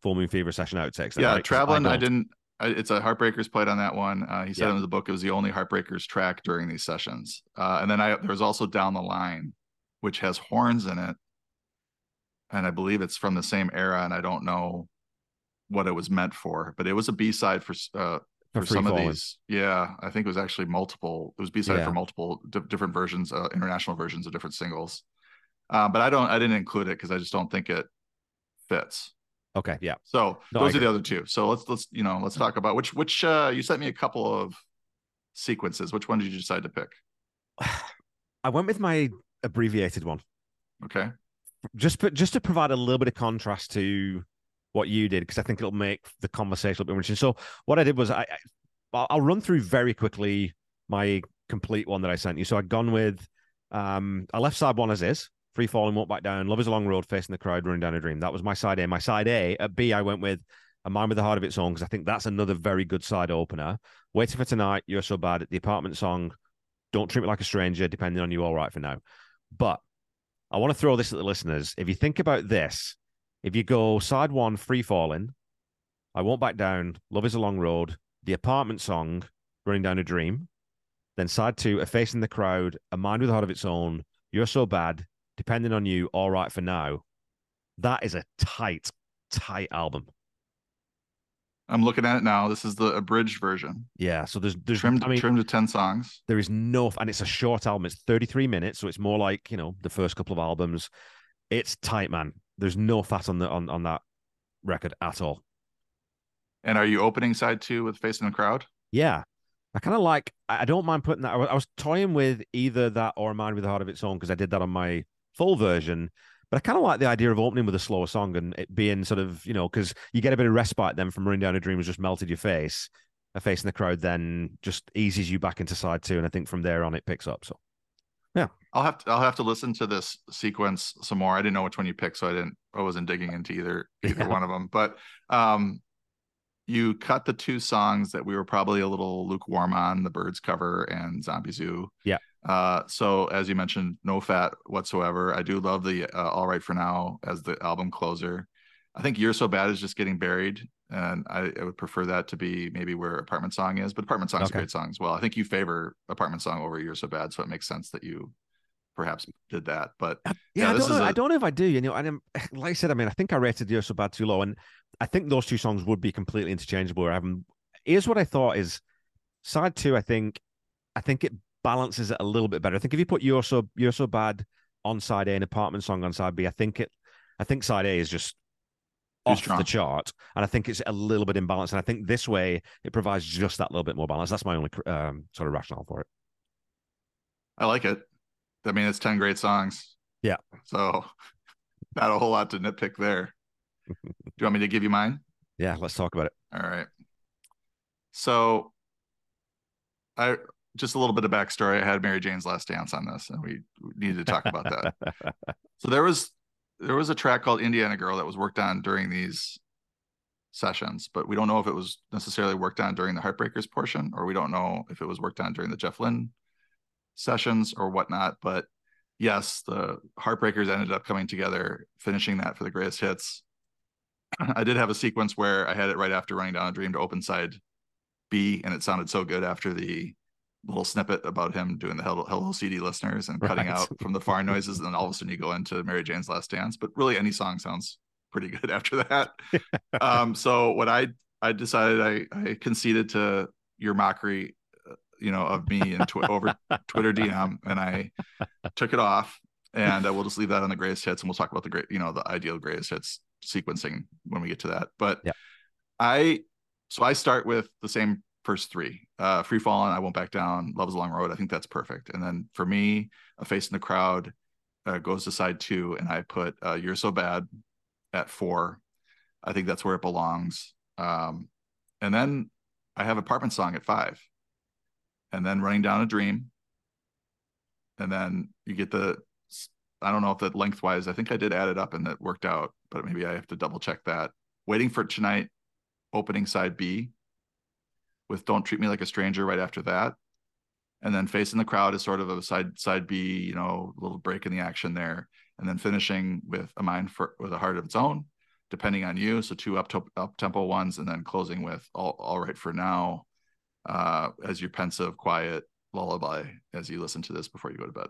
Full Moon Fever session outtakes. Then, yeah, right? traveling. I, I, didn't it's a Heartbreakers played on that one. Uh, he said yeah. in the book it was the only Heartbreakers track during these sessions. Uh, and then I there was also Down the Line, which has horns in it, and I believe it's from the same era. And I don't know what it was meant for, but it was a B side for uh, for, some of these. Yeah, I think it was actually multiple. It was B side yeah. for multiple d- different versions, uh, international versions of different singles. Uh, but I don't. I didn't include it because I just don't think it fits. Okay, yeah. So no, those are the other two. So let's let's you know let's talk about which which uh you sent me a couple of sequences. Which one did you decide to pick? I went with my abbreviated one. Okay. Just just to provide a little bit of contrast to what you did because I think it'll make the conversation a bit more interesting. So what I did was I I'll run through very quickly my complete one that I sent you. So I'd gone with um I left side one as is. Free falling, walk back down. Love is a long road, facing the crowd, running down a dream. That was my side A. My side A at B, I went with a mind with the heart of its own because I think that's another very good side opener. Waiting for tonight, you're so bad. The apartment song, don't treat me like a stranger. Depending on you, all right for now. But I want to throw this at the listeners. If you think about this, if you go side one, free falling, I won't back down. Love is a long road. The apartment song, running down a dream. Then side two, a face in the crowd, a mind with a heart of its own. You're so bad depending on you, all right for now. That is a tight, tight album. I'm looking at it now. This is the abridged version. Yeah, so there's there's trimmed, I mean, trimmed to ten songs. There is no, and it's a short album. It's 33 minutes, so it's more like you know the first couple of albums. It's tight, man. There's no fat on the on on that record at all. And are you opening side two with Facing the Crowd? Yeah, I kind of like. I don't mind putting that. I was toying with either that or a mind with a heart of its own because I did that on my full version. But I kind of like the idea of opening with a slower song and it being sort of, you know, because you get a bit of respite then from Running Down a Dream has just melted your face. A face in the crowd then just eases you back into side two. And I think from there on it picks up. So yeah. I'll have to I'll have to listen to this sequence some more. I didn't know which one you picked, so I didn't I wasn't digging into either either yeah. one of them. But um you cut the two songs that we were probably a little lukewarm on, the Byrds cover and Zombie Zoo. Yeah. Uh, so as you mentioned, no fat whatsoever. I do love the uh, All Right for Now as the album closer. I think You're So Bad is just getting buried, and I, I would prefer that to be maybe where Apartment Song is. But Apartment Song is okay. a great song as well. I think you favor Apartment Song over You're So Bad, so it makes sense that you perhaps did that. But yeah, yeah I, don't know, a... I don't know if I do. You know, and like I said, I mean, I think I rated You're So Bad too low, and I think those two songs would be completely interchangeable. I haven't. Here's what I thought: is side two. I think, I think it balances it a little bit better. I think if you put "You're So You're So Bad" on side A and "Apartment Song" on side B, I think it, I think side A is just off the chart, and I think it's a little bit imbalanced. And I think this way it provides just that little bit more balance. That's my only um, sort of rationale for it. I like it. I mean, it's ten great songs. Yeah. So not a whole lot to nitpick there. Do you want me to give you mine? Yeah, let's talk about it. All right. So I just a little bit of backstory. I had Mary Jane's Last Dance on this, and we, needed to talk about that. so there was there was a track called Indiana Girl that was worked on during these sessions, but we don't know if it was necessarily worked on during the Heartbreakers portion, or we don't know if it was worked on during the Jeff Lynne sessions or whatnot. But yes, the Heartbreakers ended up coming together, finishing that for the greatest hits. I did have a sequence where I had it right after Running Down a Dream to open side B, and it sounded so good after the little snippet about him doing the hello, hello CD listeners and cutting right. out from the far noises, and then all of a sudden you go into Mary Jane's Last Dance. But really, any song sounds pretty good after that. um, so what I I decided I I conceded to your mockery, uh, you know, of me and tw- over Twitter DM, and I took it off. And uh, we'll just leave that on the greatest hits, and we'll talk about the great, you know, the ideal greatest hits sequencing when we get to that. But yeah. I so I start with the same first three. Uh, Free Falling, I Won't Back Down, Love is a Long Road. I think that's perfect. And then for me, A Face in the Crowd uh, goes to side two, and I put uh, You're So Bad at four. I think that's where it belongs. Um, and then I have Apartment Song at five. And then Running Down a Dream. And then you get the, I don't know if that lengthwise, I think I did add it up and that worked out, but maybe I have to double check that. Waiting for Tonight, opening side B with Don't Treat Me Like a Stranger right after that. And then Facing the Crowd is sort of a side side B, you know, little break in the action there. And then finishing with a mind for with a heart of its own, depending on you. So two up up tempo ones, and then closing with all all right for now, uh, as your pensive, quiet lullaby as you listen to this before you go to bed.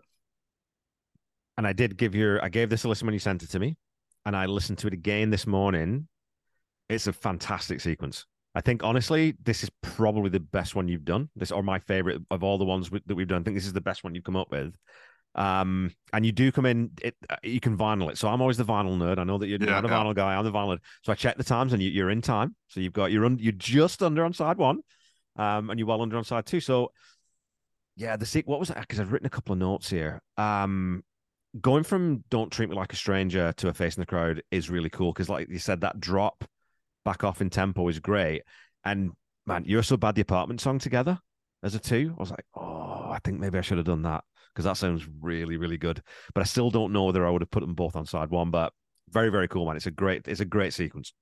And I did give your I gave this a listen when you sent it to me, and I listened to it again this morning. It's a fantastic sequence. I think honestly, this is probably the best one you've done. This or my favorite of all the ones that we've done. I think this is the best one you've come up with. Um, and you do come in, it, uh, you can vinyl it. So I'm always the vinyl nerd. I know that you're yeah, not a yeah. vinyl guy. I'm the vinyl. Nerd. So I check the times, and you, are in time. So you've got you're un, you're just under on side one, um, and you're well under on side two. So yeah, the seek. What was that? Because I've written a couple of notes here. Um, going from "Don't Treat Me Like a Stranger" to "A Face in the Crowd" is really cool because, like you said, that drop back off in tempo is great. And man, you're so bad. The apartment song together as a two, I was like, oh, I think maybe I should have done that because that sounds really, really good. But I still don't know whether I would have put them both on side one. But very, very cool, man. It's a great, it's a great sequence.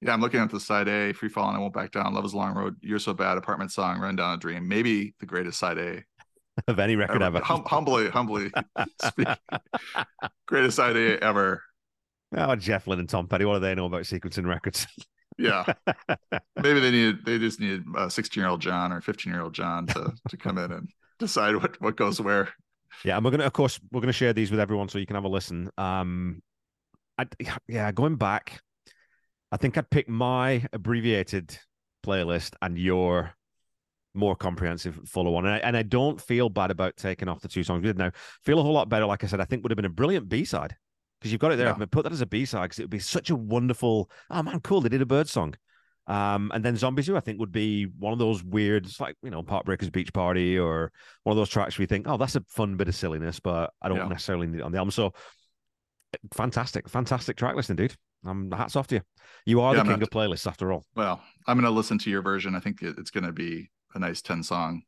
Yeah, I'm looking at the side A, Free Falling, I Won't Back Down, Love is a Long Road, You're So Bad, Apartment Song, Run Down a Dream. Maybe the greatest side A of any record ever. ever. Hum- humbly, humbly speaking. greatest side A ever. Oh, Jeff Lynne and Tom Petty, what do they know about sequencing records? yeah maybe they need they just need a 16 year old john or 15 year old john to to come in and decide what what goes where yeah and we're gonna of course we're gonna share these with everyone so you can have a listen um I, yeah going back i think i'd pick my abbreviated playlist and your more comprehensive, follow on. And I, and I don't feel bad about taking off the two songs we did now. Feel a whole lot better, like I said, I think would have been a brilliant B side because you've got it there. Yeah. Put that as a B side because it would be such a wonderful, oh man, cool. They did a bird song. Um, and then Zombie Zoo, I think, would be one of those weird, it's like, you know, Heartbreakers Beach Party or one of those tracks where you think, oh, that's a fun bit of silliness, but I don't yeah. necessarily need it on the album. So fantastic, fantastic track listing, dude. Um, hats off to you. You are yeah, the king of playlists after all. Well, I'm going to listen to your version. I think it's going to be a nice 10 song,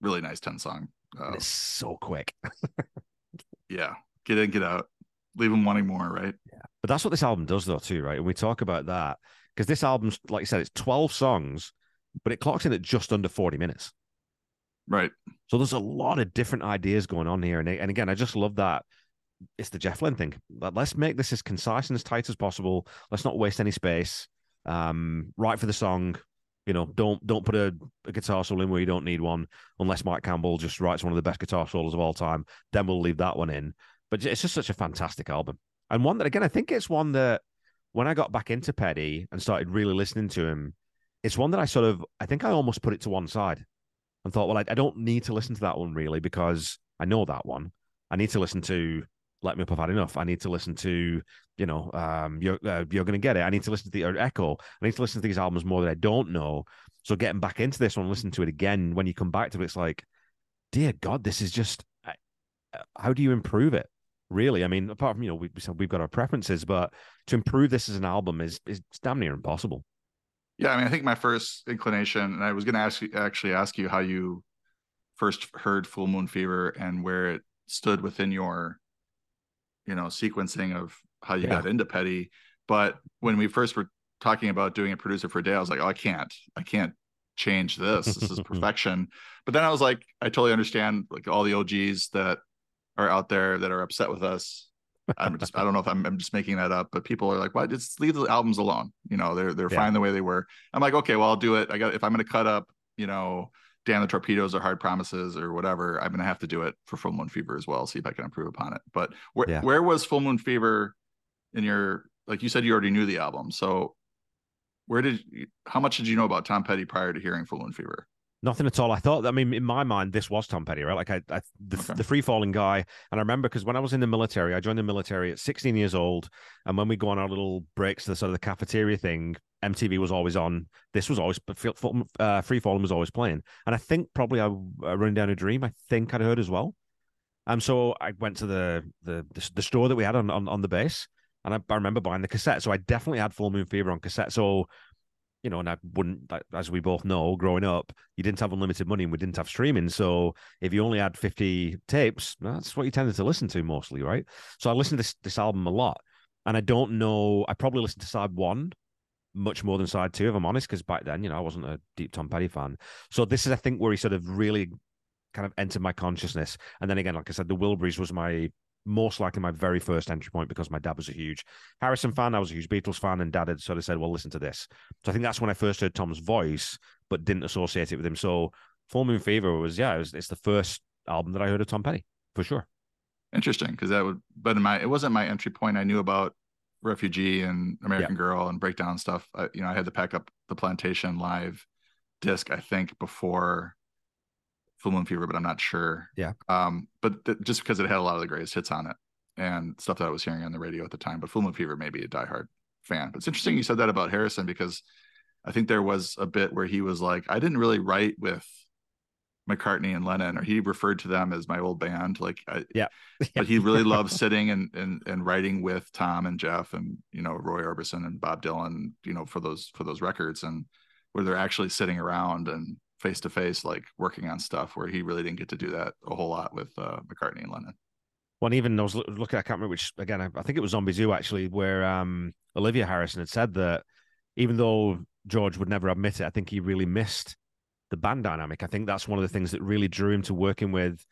really nice 10 song. Uh, it's so quick. yeah. Get in, get out. Leave them wanting more, right? Yeah. But that's what this album does, though, too, right? And we talk about that because this album's, like I said, it's 12 songs, but it clocks in at just under 40 minutes. Right. So there's a lot of different ideas going on here. And, and again, I just love that it's the Jeff Lynne thing. Let's make this as concise and as tight as possible. Let's not waste any space. Um, write for the song. You know, don't don't put a, a, guitar solo in where you don't need one, unless Mike Campbell just writes one of the best guitar solos of all time. Then we'll leave that one in. But it's just such a fantastic album, and one that again I think it's one that when I got back into Petty and started really listening to him, it's one that I sort of I think I almost put it to one side and thought, well, I, I don't need to listen to that one really because I know that one. I need to listen to let Me Up, I've Had Enough. I need to listen to, you know, um, You're, uh, you're Going to Get It. I need to listen to the Echo. I need to listen to these albums more that I don't know. So getting back into this one, listening to it again, when you come back to it, it's like, dear God, this is just, uh, how do you improve it? Really, I mean, apart from you know, we, we've got our preferences, but to improve this as an album is is damn near impossible. Yeah, I mean, I think my first inclination, and I was going to ask you, actually ask you how you first heard Full Moon Fever and where it stood within your you know sequencing of how you yeah. got into petty but when we first were talking about doing a producer for a day i was like oh i can't i can't change this this is perfection but then i was like i totally understand like all the og's that are out there that are upset with us i'm just i don't know if I'm, I'm just making that up but people are like why just leave the albums alone you know they're they're yeah. fine the way they were i'm like okay well i'll do it i got if i'm going to cut up you know damn the torpedoes or hard promises or whatever, I'm gonna have to do it for Full Moon Fever as well. See if I can improve upon it. But where yeah. where was Full Moon Fever in your like you said you already knew the album. So where did you, how much did you know about Tom Petty prior to hearing Full Moon Fever? Nothing at all. I thought, I mean, in my mind, this was Tom Petty, right? Like, I, I the, okay. the free falling guy. And I remember because when I was in the military, I joined the military at 16 years old. And when we go on our little breaks to the sort of the cafeteria thing, MTV was always on. This was always, uh, free falling was always playing. And I think probably I, uh, Running Down a Dream, I think I'd heard as well. And um, so I went to the, the, the, the store that we had on, on, on the base. And I, I remember buying the cassette. So I definitely had Full Moon Fever on cassette. So you know, and I wouldn't, as we both know, growing up, you didn't have unlimited money and we didn't have streaming. So if you only had 50 tapes, that's what you tended to listen to mostly, right? So I listened to this, this album a lot. And I don't know, I probably listened to side one much more than side two, if I'm honest, because back then, you know, I wasn't a deep Tom Petty fan. So this is, I think, where he sort of really kind of entered my consciousness. And then again, like I said, the Wilburys was my most likely my very first entry point because my dad was a huge Harrison fan. I was a huge Beatles fan, and dad had sort of said, Well, listen to this. So I think that's when I first heard Tom's voice, but didn't associate it with him. So Full Moon Fever was, yeah, it was, it's the first album that I heard of Tom Petty for sure. Interesting, because that would, but in my, it wasn't my entry point. I knew about Refugee and American yeah. Girl and Breakdown stuff. I, you know, I had to pack up the Plantation live disc, I think, before Full Moon Fever, but I'm not sure. Yeah. Um, but th- just because it had a lot of the greatest hits on it and stuff that I was hearing on the radio at the time. But Full Moon Fever may be a diehard fan. But it's interesting you said that about Harrison because I think there was a bit where he was like, I didn't really write with McCartney and Lennon, or he referred to them as my old band. Like, I, yeah, but he really loved sitting and, and and writing with Tom and Jeff and you know Roy Orbison and Bob Dylan, you know, for those for those records and where they're actually sitting around and face to face, like working on stuff where he really didn't get to do that a whole lot with uh, McCartney and Lennon. Well, even I was looking, I can't remember which, again, I, I think it was Zombie Zoo actually, where um, Olivia Harrison had said that even though George would never admit it, I think he really missed the band dynamic. I think that's one of the things that really drew him to working with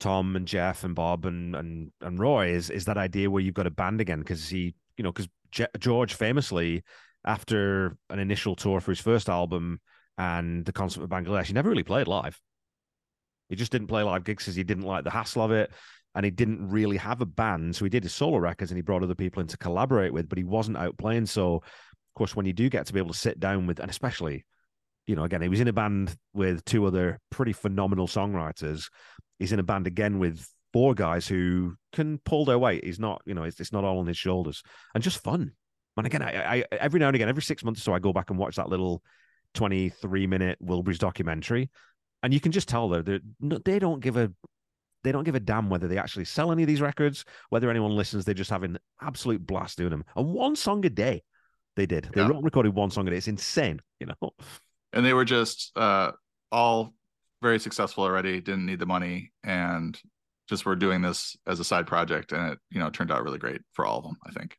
Tom and Jeff and Bob and and and Roy is is that idea where you've got a band again because he, you know, because Je- George famously after an initial tour for his first album and the concert with Bangladesh, he never really played live. He just didn't play live gigs because he didn't like the hassle of it. And he didn't really have a band. So he did his solo records and he brought other people in to collaborate with, but he wasn't out playing. So of course, when you do get to be able to sit down with, and especially, you know, again, he was in a band with two other pretty phenomenal songwriters. He's in a band again with four guys who can pull their weight. He's not, you know, it's, it's not all on his shoulders and just fun. And again, I, I every now and again, every six months or so, I go back and watch that little 23 minute Wilburys documentary. And you can just tell they're, they're, they don't give a they don't give a damn whether they actually sell any of these records, whether anyone listens. They're just having absolute blast doing them. And one song a day, they did. They yeah. recorded one song a day. It's insane, you know. And they were just uh, all very successful already. Didn't need the money, and just were doing this as a side project, and it you know turned out really great for all of them. I think.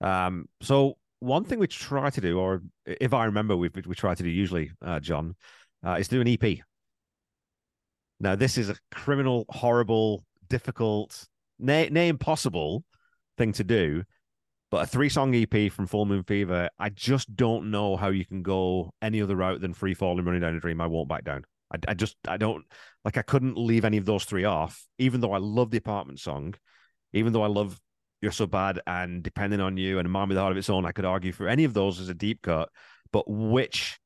Um. So one thing we try to do, or if I remember, we we try to do usually, uh, John, uh, is do an EP. Now, this is a criminal, horrible, difficult, nay, nay impossible thing to do. But a three song EP from Full Moon Fever, I just don't know how you can go any other route than Free Falling Running Down a Dream. I won't back down. I, I just, I don't, like, I couldn't leave any of those three off, even though I love the apartment song, even though I love You're So Bad and Depending on You and A Man with a Heart of Its Own. I could argue for any of those as a deep cut. But which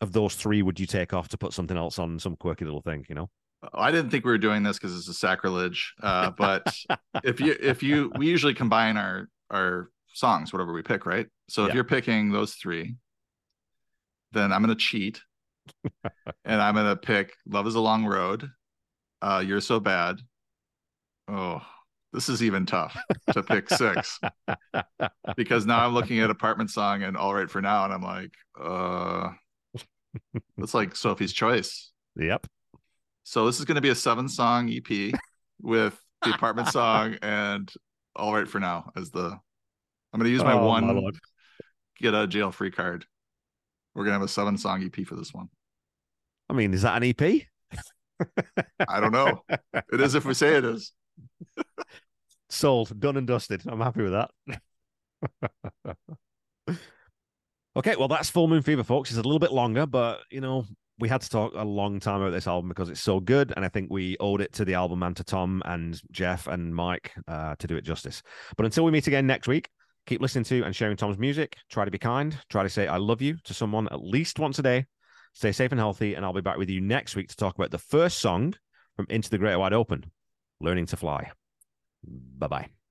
of those three would you take off to put something else on some quirky little thing, you know? I didn't think we were doing this because it's a sacrilege. Uh, but if you if you we usually combine our our songs, whatever we pick, right? So if you're picking those three, then I'm gonna cheat. and I'm gonna pick Love is a Long Road, uh, You're So Bad. Oh, this is even tough to pick six. because now I'm looking at apartment song and all right for now, and I'm like, uh it's like Sophie's choice. Yep. So this is going to be a seven song EP with the apartment song and all right for now as the I'm going to use my oh, one my get a jail free card. We're going to have a seven song EP for this one. I mean, is that an EP? I don't know. It is if we say it is. Sold, done and dusted. I'm happy with that. okay, well, that's Full Moon Fever, folks. It's a little bit longer, but you know, we had to talk a long time about this album because it's so good, and I think we owed it to the album and to Tom and Jeff and Mike uh, to do it justice. But until we meet again next week, keep listening to and sharing Tom's music. Try to be kind. Try to say "I love you" to someone at least once a day. Stay safe and healthy, and I'll be back with you next week to talk about the first song from Into the Great Wide Open, "Learning to Fly." Bye bye.